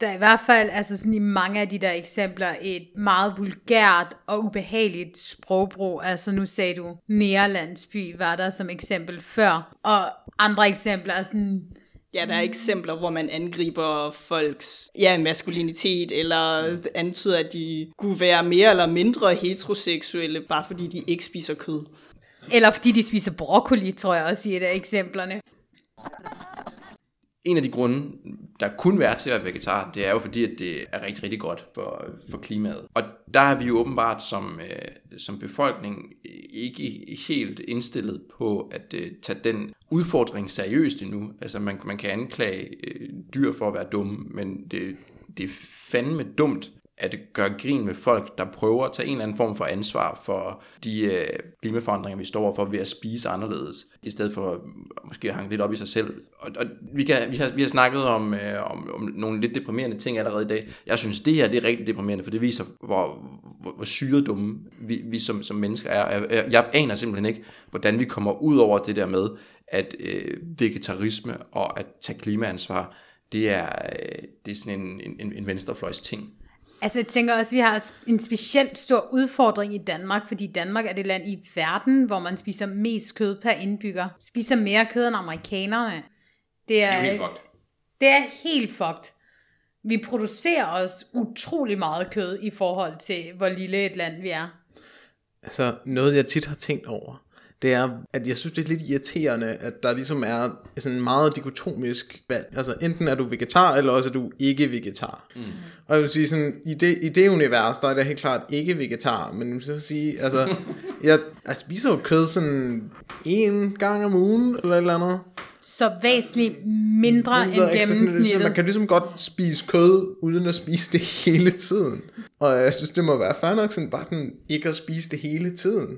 Der er i hvert fald altså sådan i mange af de der eksempler et meget vulgært og ubehageligt sprogbrug. Altså nu sagde du Nærlandsby var der som eksempel før. Og andre eksempler er sådan Ja, der er eksempler, hvor man angriber folks ja, maskulinitet, eller antyder, at de kunne være mere eller mindre heteroseksuelle, bare fordi de ikke spiser kød. Eller fordi de spiser broccoli, tror jeg også i et af eksemplerne. En af de grunde, der kunne være til at være vegetar, det er jo fordi, at det er rigtig, rigtig godt for, for klimaet. Og der er vi jo åbenbart som, øh, som befolkning ikke helt indstillet på at øh, tage den udfordring seriøst endnu. Altså man, man kan anklage øh, dyr for at være dumme, men det, det er fandme dumt at gøre grin med folk, der prøver at tage en eller anden form for ansvar for de øh, klimaforandringer, vi står overfor ved at spise anderledes, i stedet for måske at hænge lidt op i sig selv. Og, og vi, kan, vi, har, vi har snakket om, øh, om, om nogle lidt deprimerende ting allerede i dag. Jeg synes, det her det er rigtig deprimerende, for det viser, hvor, hvor, hvor syret dumme vi, vi som, som mennesker er. Jeg, jeg, jeg aner simpelthen ikke, hvordan vi kommer ud over det der med, at øh, vegetarisme og at tage klimaansvar, det er, øh, det er sådan en, en, en venstrefløjs ting. Altså jeg tænker også, at vi har en specielt stor udfordring i Danmark, fordi Danmark er det land i verden, hvor man spiser mest kød per indbygger. Spiser mere kød end amerikanerne. Det er, det er helt fucked. Det er helt fucked. Vi producerer os utrolig meget kød i forhold til, hvor lille et land vi er. Altså noget, jeg tit har tænkt over, det er, at jeg synes, det er lidt irriterende, at der ligesom er sådan en meget dikotomisk valg. Altså, enten er du vegetar, eller også er du ikke vegetar. Mm. Og jeg vil sige sådan, i det, i det univers, der er det helt klart ikke vegetar, men så vil sige, altså, jeg, jeg spiser jo kød sådan en gang om ugen, eller et eller andet. Så væsentligt mindre end gennemsnittet. Så man kan ligesom godt spise kød, uden at spise det hele tiden. Og jeg synes, det må være fair nok sådan, bare sådan, ikke at spise det hele tiden.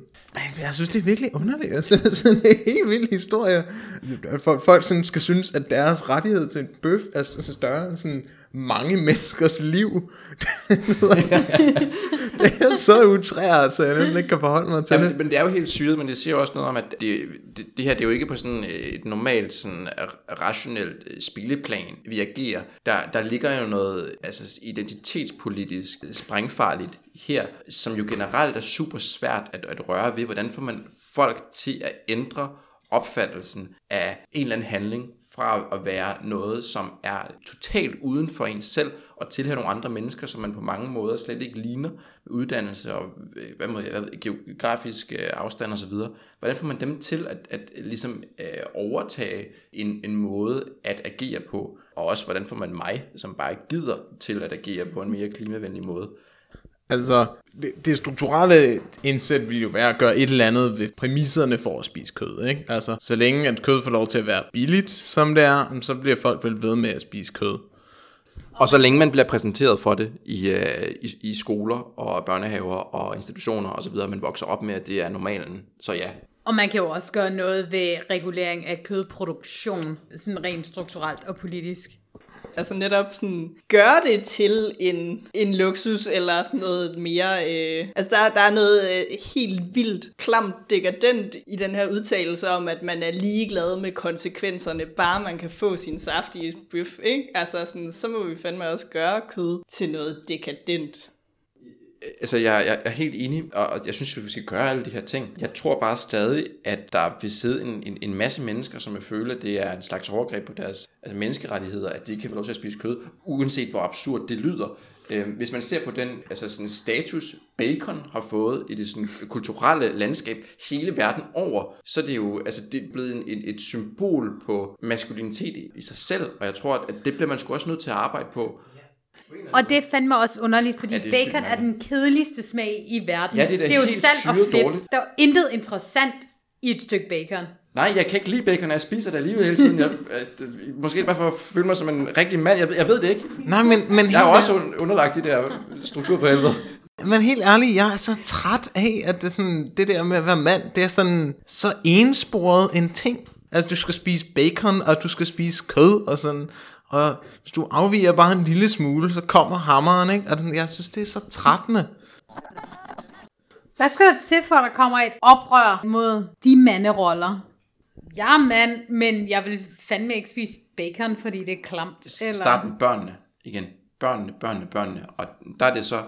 Jeg synes, det er virkelig underligt. Altså, sådan en helt vild historie. Folk, folk sådan skal synes, at deres rettighed til en bøf er større end sådan mange menneskers liv. det er så utræret, så jeg næsten ikke kan forholde mig til Jamen, det. Men det er jo helt syret, men det siger også noget om, at det, det, det her det er jo ikke på sådan et normalt sådan rationelt øh, spilleplan, vi agerer. Der, der ligger jo noget altså identitetspolitisk sprængfarligt her, som jo generelt er super svært at, at røre ved. Hvordan får man folk til at ændre opfattelsen af en eller anden handling fra at være noget, som er totalt uden for en selv, og tilhøre nogle andre mennesker, som man på mange måder slet ikke ligner med uddannelse og øh, hvad må jeg, geografisk øh, afstand osv. Hvordan får man dem til at, at ligesom øh, overtage en, en måde at agere på, og også hvordan får man mig, som bare gider til at agere på en mere klimavenlig måde. Altså, det, det strukturelle indsæt vil jo være at gøre et eller andet ved præmisserne for at spise kød, ikke? Altså, så længe at kød får lov til at være billigt, som det er, så bliver folk vel ved med at spise kød. Og så længe man bliver præsenteret for det i, øh, i, i skoler og børnehaver og institutioner osv., man vokser op med, at det er normalen, så ja. Og man kan jo også gøre noget ved regulering af kødproduktion, sådan rent strukturelt og politisk. Altså netop sådan, gør det til en, en luksus, eller sådan noget mere... Øh, altså der, der er noget øh, helt vildt klamt dekadent i den her udtalelse om, at man er ligeglad med konsekvenserne, bare man kan få sin saftige bøf, ikke? Altså sådan, så må vi fandme også gøre kød til noget dekadent altså jeg, jeg er helt enig, og jeg synes, at vi skal gøre alle de her ting. Jeg tror bare stadig, at der vil sidde en, en, en masse mennesker, som vil føle, at det er en slags overgreb på deres altså menneskerettigheder, at de ikke kan få lov til at spise kød, uanset hvor absurd det lyder. Øh, hvis man ser på den altså sådan status, bacon har fået i det sådan kulturelle landskab hele verden over, så er det jo altså, det er blevet en, et, et symbol på maskulinitet i, i sig selv, og jeg tror, at det bliver man sgu også nødt til at arbejde på. Og det er fandme også underligt, fordi Ja, det er sygt bacon er den kedeligste smag i verden. Ja, det er da det er jo salt og fedt. dårligt. Der er jo intet interessant i et stykke bacon. Nej, jeg kan ikke lide bacon, og jeg spiser det alligevel hele tiden. Jeg, at, øh, måske bare for at føle mig som en rigtig mand. Jeg, ved- jeg ved det ikke. Nej, men, men, Jeg er jo også un- underlagt de der strukturer for helvede. men helt ærligt, jeg er så træt af, at det, sådan, det der med at være mand, det er sådan så ensporet en ting. Altså, du skal spise bacon, og du skal spise kød, og sådan. Og hvis du afviger bare en lille smule, så kommer hammeren, ikke? Og den, jeg synes, det er så trættende. Hvad skal der til, for at der kommer et oprør mod de manderoller? Jeg er mand, men jeg vil fandme ikke spise bacon, fordi det er klamt. Eller... Start med børnene igen. Børnene, børnene, børnene. Og der er det så,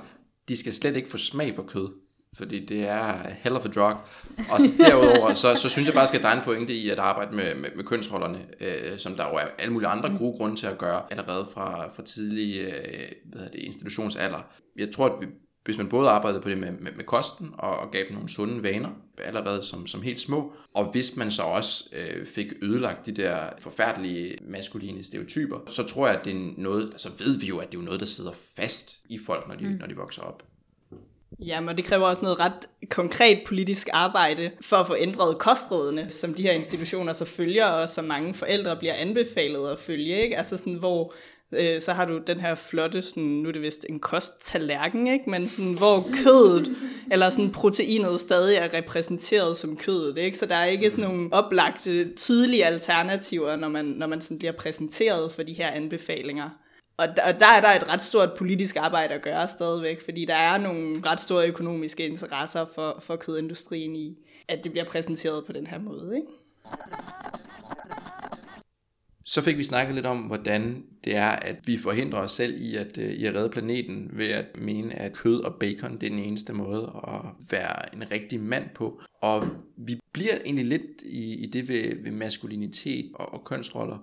de skal slet ikke få smag for kød. Fordi det er hell of a drug. Og så derudover, så, så synes jeg faktisk, at der er en pointe i at arbejde med, med, med kønsrollerne, øh, som der jo er alle mulige andre gode grunde til at gøre, allerede fra, fra tidlig øh, hvad det, institutionsalder. Jeg tror, at vi, hvis man både arbejdede på det med, med, med kosten og, og gav dem nogle sunde vaner, allerede som, som helt små, og hvis man så også øh, fik ødelagt de der forfærdelige maskuline stereotyper, så tror jeg, at det er noget, altså ved vi jo, at det er jo noget, der sidder fast i folk, når de, mm. når de vokser op. Jamen, og det kræver også noget ret konkret politisk arbejde for at få ændret kostrådene, som de her institutioner så følger, og som mange forældre bliver anbefalet at følge. Ikke? Altså sådan, hvor øh, så har du den her flotte, sådan, nu er det vist en kosttallerken, ikke? men sådan, hvor kødet, eller sådan proteinet stadig er repræsenteret som kødet. Ikke? Så der er ikke sådan nogle oplagte, tydelige alternativer, når man, når man sådan bliver præsenteret for de her anbefalinger. Og der, og der er der et ret stort politisk arbejde at gøre stadigvæk, fordi der er nogle ret store økonomiske interesser for, for kødindustrien i, at det bliver præsenteret på den her måde. Ikke? Så fik vi snakket lidt om, hvordan det er, at vi forhindrer os selv i at, øh, i at redde planeten ved at mene, at kød og bacon det er den eneste måde at være en rigtig mand på. Og vi bliver egentlig lidt i, i det ved, ved maskulinitet og, og kønsroller.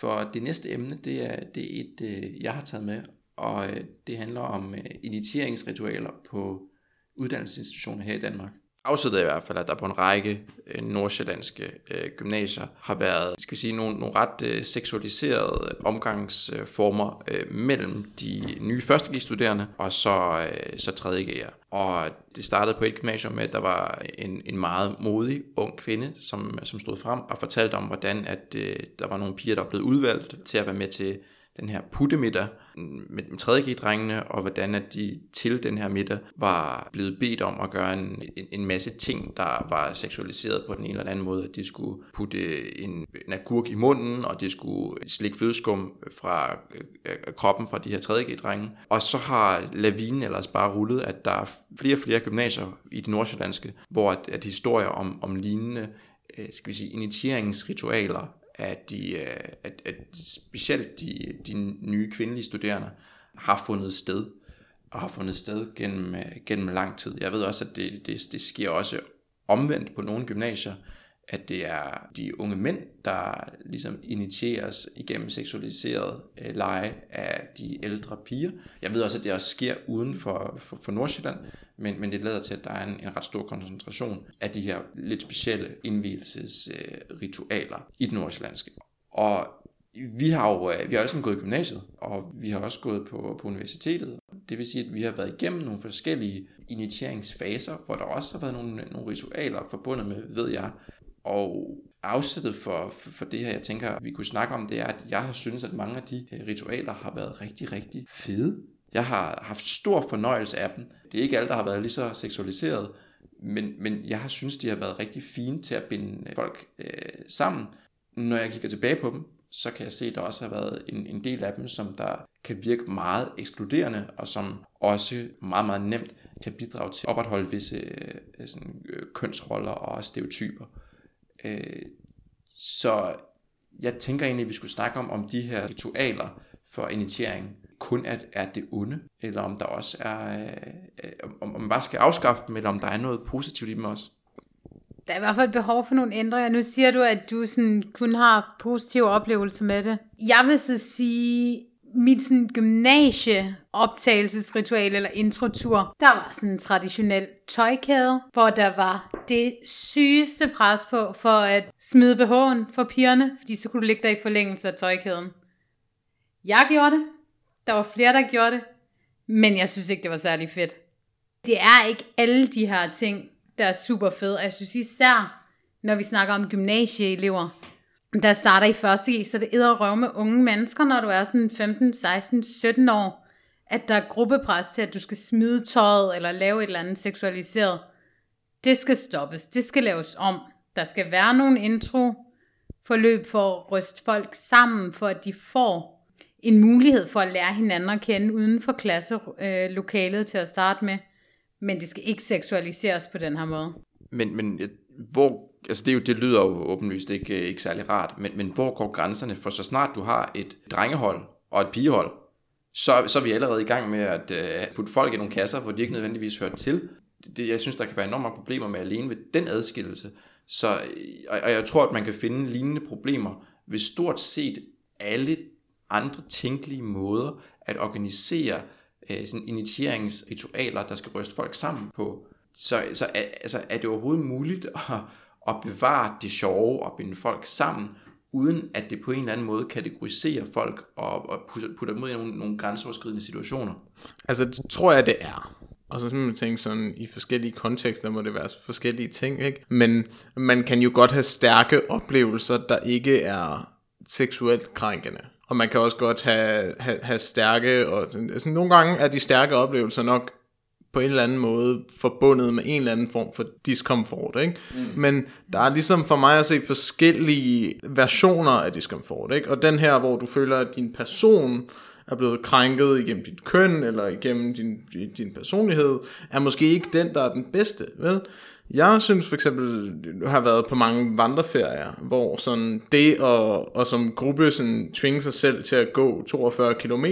For det næste emne, det er, det er et, øh, jeg har taget med, og øh, det handler om øh, initieringsritualer på uddannelsesinstitutioner her i Danmark. Afsættet i hvert fald, at der på en række øh, nordsjællandske øh, gymnasier har været skal vi sige, nogle, nogle ret øh, seksualiserede omgangsformer øh, mellem de nye førstegestuderende og så, øh, så tredje Og det startede på et gymnasium med, at der var en, en meget modig ung kvinde, som, som stod frem og fortalte om, hvordan at, øh, der var nogle piger, der var blevet udvalgt til at være med til den her puttemiddag med, med 3G-drengene, og hvordan at de til den her middag var blevet bedt om at gøre en, en, en masse ting, der var seksualiseret på den ene eller anden måde. At de skulle putte en, en agurk i munden, og de skulle slikke flødeskum fra øh, øh kroppen fra de her 3G-drenge. Og så har lavinen ellers bare rullet, at der er flere og flere gymnasier i det nordsjællandske, hvor at, at historier om, om lignende øh, skal vi sige, initieringsritualer at, de, øh, at, at specielt de, de nye kvindelige studerende har fundet sted, og har fundet sted gennem, øh, gennem lang tid. Jeg ved også, at det, det, det sker også omvendt på nogle gymnasier, at det er de unge mænd, der ligesom initieres igennem seksualiseret øh, lege af de ældre piger. Jeg ved også, at det også sker uden for, for, for Nordsjælland, men, men det lader til, at der er en, en ret stor koncentration af de her lidt specielle indvielsesritualer øh, i den nordsjællandske. Og vi har jo øh, vi har alle sammen gået i gymnasiet, og vi har også gået på, på universitetet. Det vil sige, at vi har været igennem nogle forskellige initieringsfaser, hvor der også har været nogle, nogle ritualer forbundet med, ved jeg. Og afsættet for, for, for det her, jeg tænker, vi kunne snakke om, det er, at jeg har synes, at mange af de øh, ritualer har været rigtig, rigtig fede. Jeg har haft stor fornøjelse af dem. Det er ikke alle, der har været lige så seksualiseret, men, men jeg har synes, de har været rigtig fine til at binde øh, folk øh, sammen. Når jeg kigger tilbage på dem, så kan jeg se, at der også har været en, en del af dem, som der kan virke meget ekskluderende, og som også meget, meget nemt kan bidrage til at opretholde visse øh, sådan, øh, kønsroller og stereotyper. Øh, så jeg tænker egentlig, at vi skulle snakke om, om de her ritualer for initiering kun er, er det onde, eller om der også er, øh, om, om man bare skal afskaffe dem, eller om der er noget positivt i dem også. Der er i hvert fald behov for nogle ændringer. Nu siger du, at du sådan kun har positive oplevelser med det. Jeg vil så sige, mit sådan gymnasieoptagelsesritual eller introtur, der var sådan en traditionel tøjkæde, hvor der var det sygeste pres på for at smide BH'en for pigerne, fordi så kunne du ligge der i forlængelse af tøjkæden. Jeg gjorde det. Der var flere, der gjorde det. Men jeg synes ikke, det var særlig fedt. Det er ikke alle de her ting, der er super fede. Og jeg synes især, når vi snakker om gymnasieelever, der starter i første G, så det æder røv med unge mennesker, når du er sådan 15, 16, 17 år, at der er gruppepres til, at du skal smide tøjet eller lave et eller andet seksualiseret. Det skal stoppes. Det skal laves om. Der skal være nogle intro forløb for at ryste folk sammen, for at de får en mulighed for at lære hinanden at kende uden for klasselokalet øh, til at starte med. Men det skal ikke seksualiseres på den her måde. Men, men hvor, altså det, er jo, det lyder jo åbenlyst ikke, øh, ikke særlig rart, men, men hvor går grænserne? For så snart du har et drengehold og et pigehold, så, så er vi allerede i gang med at øh, putte folk i nogle kasser, hvor de ikke nødvendigvis hører til. Det, jeg synes, der kan være enorme problemer med alene ved den adskillelse. Så, øh, og, og jeg tror, at man kan finde lignende problemer ved stort set alle andre tænkelige måder at organisere øh, sådan initieringsritualer, der skal ryste folk sammen på. Så, så er, altså, er det overhovedet muligt at, at bevare det sjove og binde folk sammen, uden at det på en eller anden måde kategoriserer folk og, og putter dem ud i nogle, nogle grænseoverskridende situationer? Altså, det tror jeg, det er. Og så simpelthen man tænker sådan, i forskellige kontekster må det være forskellige ting, ikke? Men man kan jo godt have stærke oplevelser, der ikke er seksuelt krænkende. Og man kan også godt have, have, have stærke, og altså, nogle gange er de stærke oplevelser nok på en eller anden måde forbundet med en eller anden form for diskomfort. Ikke? Mm. Men der er ligesom for mig at se forskellige versioner af diskomfort. Ikke? Og den her, hvor du føler, at din person er blevet krænket igennem dit køn, eller igennem din, din personlighed, er måske ikke den, der er den bedste. Vel? Jeg synes for eksempel, du har været på mange vandreferier, hvor sådan det og, og som gruppe sådan tvinge sig selv til at gå 42 km,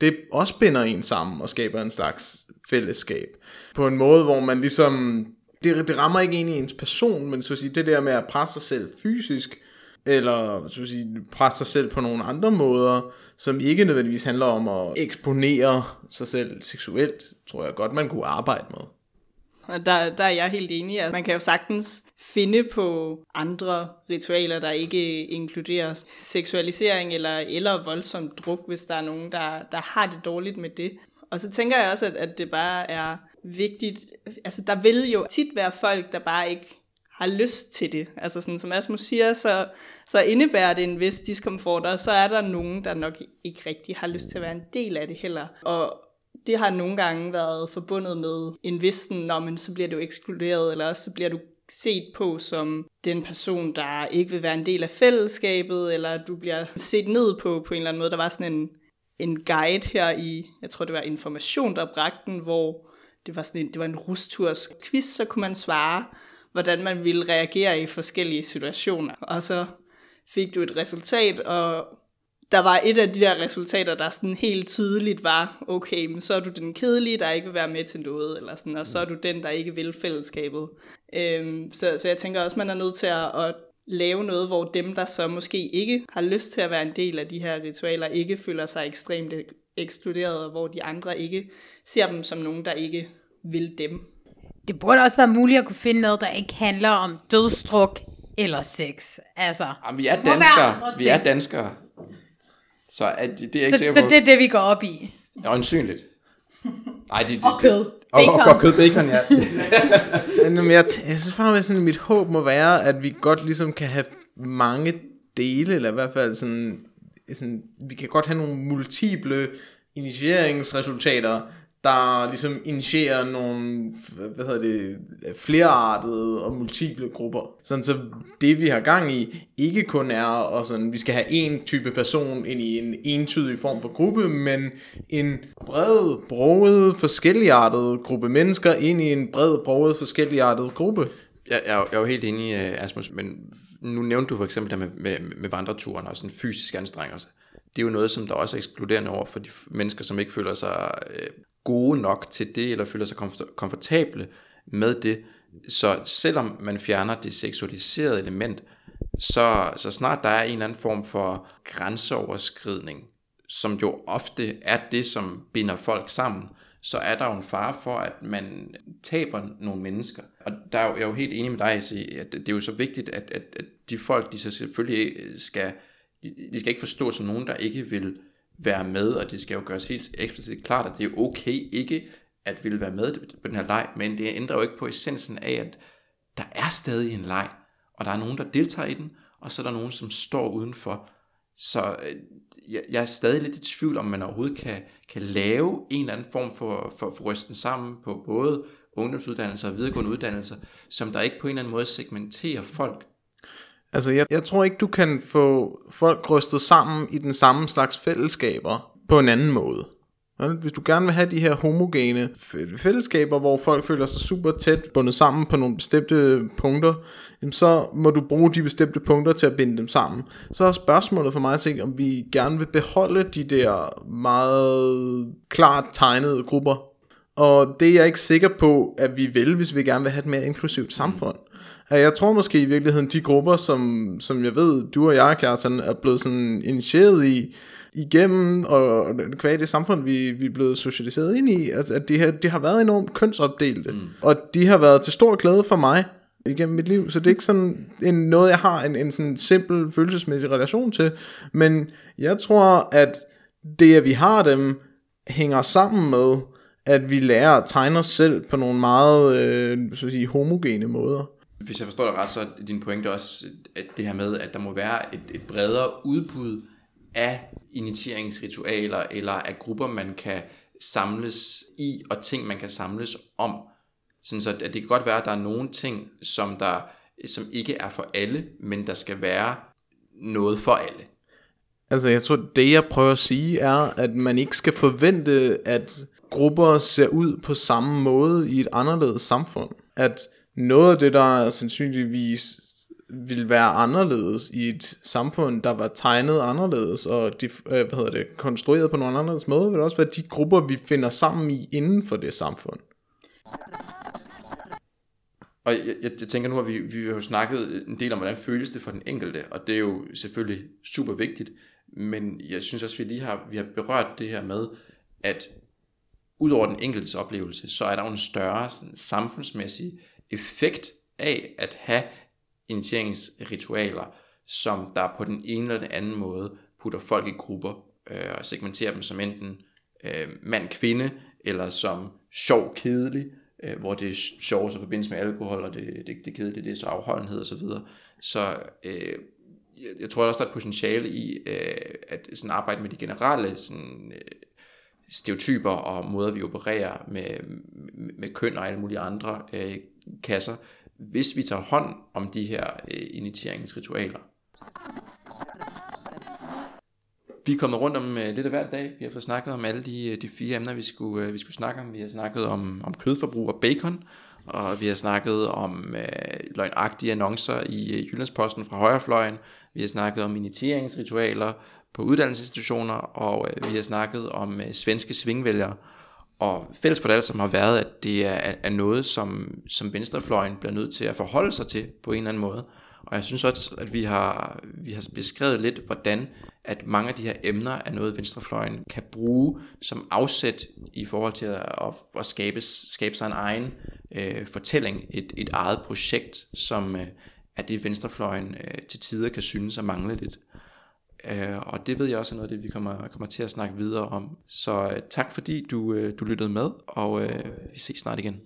det også binder en sammen og skaber en slags fællesskab. På en måde, hvor man ligesom, det, det rammer ikke ind i ens person, men så at sige, det der med at presse sig selv fysisk, eller så at sige, presse sig selv på nogle andre måder, som ikke nødvendigvis handler om at eksponere sig selv seksuelt, tror jeg godt, man kunne arbejde med. Og der, der er jeg helt enig. at man kan jo sagtens finde på andre ritualer, der ikke inkluderer seksualisering eller, eller voldsom druk, hvis der er nogen, der, der har det dårligt med det. Og så tænker jeg også, at, at det bare er vigtigt. Altså, der vil jo tit være folk, der bare ikke har lyst til det. Altså sådan som Asmus siger, så, så indebærer det en vis diskomfort, og så er der nogen, der nok ikke rigtig har lyst til at være en del af det heller. Og det har nogle gange været forbundet med en vissen, når men så bliver du ekskluderet, eller også så bliver du set på som den person, der ikke vil være en del af fællesskabet, eller du bliver set ned på på en eller anden måde. Der var sådan en, en guide her i, jeg tror det var Information, der bragte den, hvor det var, sådan en, det var en rusturs quiz, så kunne man svare, hvordan man ville reagere i forskellige situationer. Og så fik du et resultat, og der var et af de der resultater, der sådan helt tydeligt var, okay, men så er du den kedelige, der ikke vil være med til noget, eller sådan, og så er du den, der ikke vil fællesskabet. Øhm, så, så jeg tænker også, man er nødt til at, at lave noget, hvor dem, der så måske ikke har lyst til at være en del af de her ritualer, ikke føler sig ekstremt ekskluderet, og hvor de andre ikke ser dem som nogen, der ikke vil dem. Det burde også være muligt at kunne finde noget, der ikke handler om dødstruk eller sex. Altså, Jamen, vi er danskere. Vi er danskere. Så er det, det er ikke så, så det er det, vi går op i. Øjensynligt. Nej, det, det, og kød. Og, og, og kød bacon, ja. Men jeg, jeg synes bare, at sådan, mit håb må være, at vi godt ligesom kan have mange dele, eller i hvert fald sådan, sådan vi kan godt have nogle multiple initieringsresultater, der ligesom initierer nogle, hvad hedder det, flereartede og multiple grupper. Sådan så det vi har gang i, ikke kun er, og sådan, vi skal have en type person ind i en entydig form for gruppe, men en bred, broget, forskelligartet gruppe mennesker ind i en bred, broget, forskelligartet gruppe. Jeg, jeg, jeg er jo helt enig, øh, Asmus, men nu nævnte du for eksempel det med, med, med vandreturen og sådan fysisk anstrengelse. Det er jo noget, som der også er ekskluderende over for de mennesker, som ikke føler sig øh, gode nok til det, eller føler sig komfortable med det. Så selvom man fjerner det seksualiserede element, så, så snart der er en eller anden form for grænseoverskridning, som jo ofte er det, som binder folk sammen, så er der jo en fare for, at man taber nogle mennesker. Og der er jo, jeg er jo helt enig med dig, i, at det er jo så vigtigt, at, at, at de folk, de så selvfølgelig skal, de skal ikke forstå som nogen, der ikke vil være med, og det skal jo gøres helt eksplicit klart, at det er okay ikke at ville være med på den her leg, men det ændrer jo ikke på essensen af, at der er stadig en leg, og der er nogen, der deltager i den, og så er der nogen, som står udenfor. Så øh, jeg, jeg er stadig lidt i tvivl, om man overhovedet kan, kan lave en eller anden form for, for, for rysten sammen på både ungdomsuddannelser og videregående uddannelser, som der ikke på en eller anden måde segmenterer folk. Altså, jeg, jeg tror ikke, du kan få folk rystet sammen i den samme slags fællesskaber på en anden måde. Hvis du gerne vil have de her homogene fællesskaber, hvor folk føler sig super tæt bundet sammen på nogle bestemte punkter, så må du bruge de bestemte punkter til at binde dem sammen. Så er spørgsmålet for mig at se, om vi gerne vil beholde de der meget klart tegnede grupper. Og det er jeg ikke sikker på, at vi vil, hvis vi gerne vil have et mere inklusivt samfund. Jeg tror måske i virkeligheden, de grupper, som, som jeg ved, du og jeg, Kjartan, er blevet sådan initieret i, igennem, og kvad det samfund, vi, vi er blevet socialiseret ind i, altså, at de har, de har været enormt kønsopdelte, mm. og de har været til stor glæde for mig igennem mit liv, så det er ikke sådan en, noget, jeg har en, en sådan simpel følelsesmæssig relation til, men jeg tror, at det, at vi har dem, hænger sammen med, at vi lærer at tegne os selv på nogle meget øh, så at sige, homogene måder. Hvis jeg forstår dig ret, så er din pointe også at det her med, at der må være et, et bredere udbud af initieringsritualer, eller af grupper, man kan samles i, og ting, man kan samles om. Sådan så at det kan godt være, at der er nogle ting, som, der, som ikke er for alle, men der skal være noget for alle. Altså jeg tror, det jeg prøver at sige er, at man ikke skal forvente, at grupper ser ud på samme måde i et anderledes samfund. At noget af det, der sandsynligvis ville være anderledes i et samfund, der var tegnet anderledes, og de, øh, hvad hedder det, konstrueret på nogle anderledes måde, vil også være de grupper, vi finder sammen i inden for det samfund. Og jeg, jeg, jeg tænker nu, at vi, vi har jo snakket en del om, hvordan føles det for den enkelte, og det er jo selvfølgelig super vigtigt, men jeg synes også, at vi lige har, vi har berørt det her med, at udover den enkeltes oplevelse, så er der jo en større sådan, samfundsmæssig effekt af at have initieringsritualer, som der på den ene eller den anden måde putter folk i grupper øh, og segmenterer dem som enten øh, mand-kvinde, eller som sjov-kedelig, øh, hvor det er sjovt så forbindes med alkohol, og det, det, det kedelige, det er så afholdenhed og så videre. Så øh, jeg, jeg tror også, der er et potentiale i øh, at sådan arbejde med de generelle sådan, øh, stereotyper og måder, vi opererer med, med, med køn og alle mulige andre øh, kasser, hvis vi tager hånd om de her øh, initieringsritualer. Vi er kommet rundt om øh, lidt af hver dag. Vi har fået snakket om alle de, øh, de fire emner, vi skulle, øh, vi skulle snakke om. Vi har snakket om, om kødforbrug og bacon, og vi har snakket om øh, løgnagtige annoncer i øh, Jyllandsposten fra højrefløjen. Vi har snakket om initieringsritualer på uddannelsesinstitutioner, og øh, vi har snakket om øh, svenske svingvælgere. Og fælles for det alt har været, at det er, er noget, som, som venstrefløjen bliver nødt til at forholde sig til på en eller anden måde. Og jeg synes også, at vi har, vi har beskrevet lidt, hvordan at mange af de her emner er noget, venstrefløjen kan bruge som afsæt i forhold til at, at, at skabe, skabe sig en egen øh, fortælling, et, et eget projekt, som øh, er det, venstrefløjen øh, til tider kan synes at mangle lidt. Øh, og det ved jeg også er noget af det, vi kommer, kommer til at snakke videre om. Så øh, tak fordi du, øh, du lyttede med, og øh, vi ses snart igen.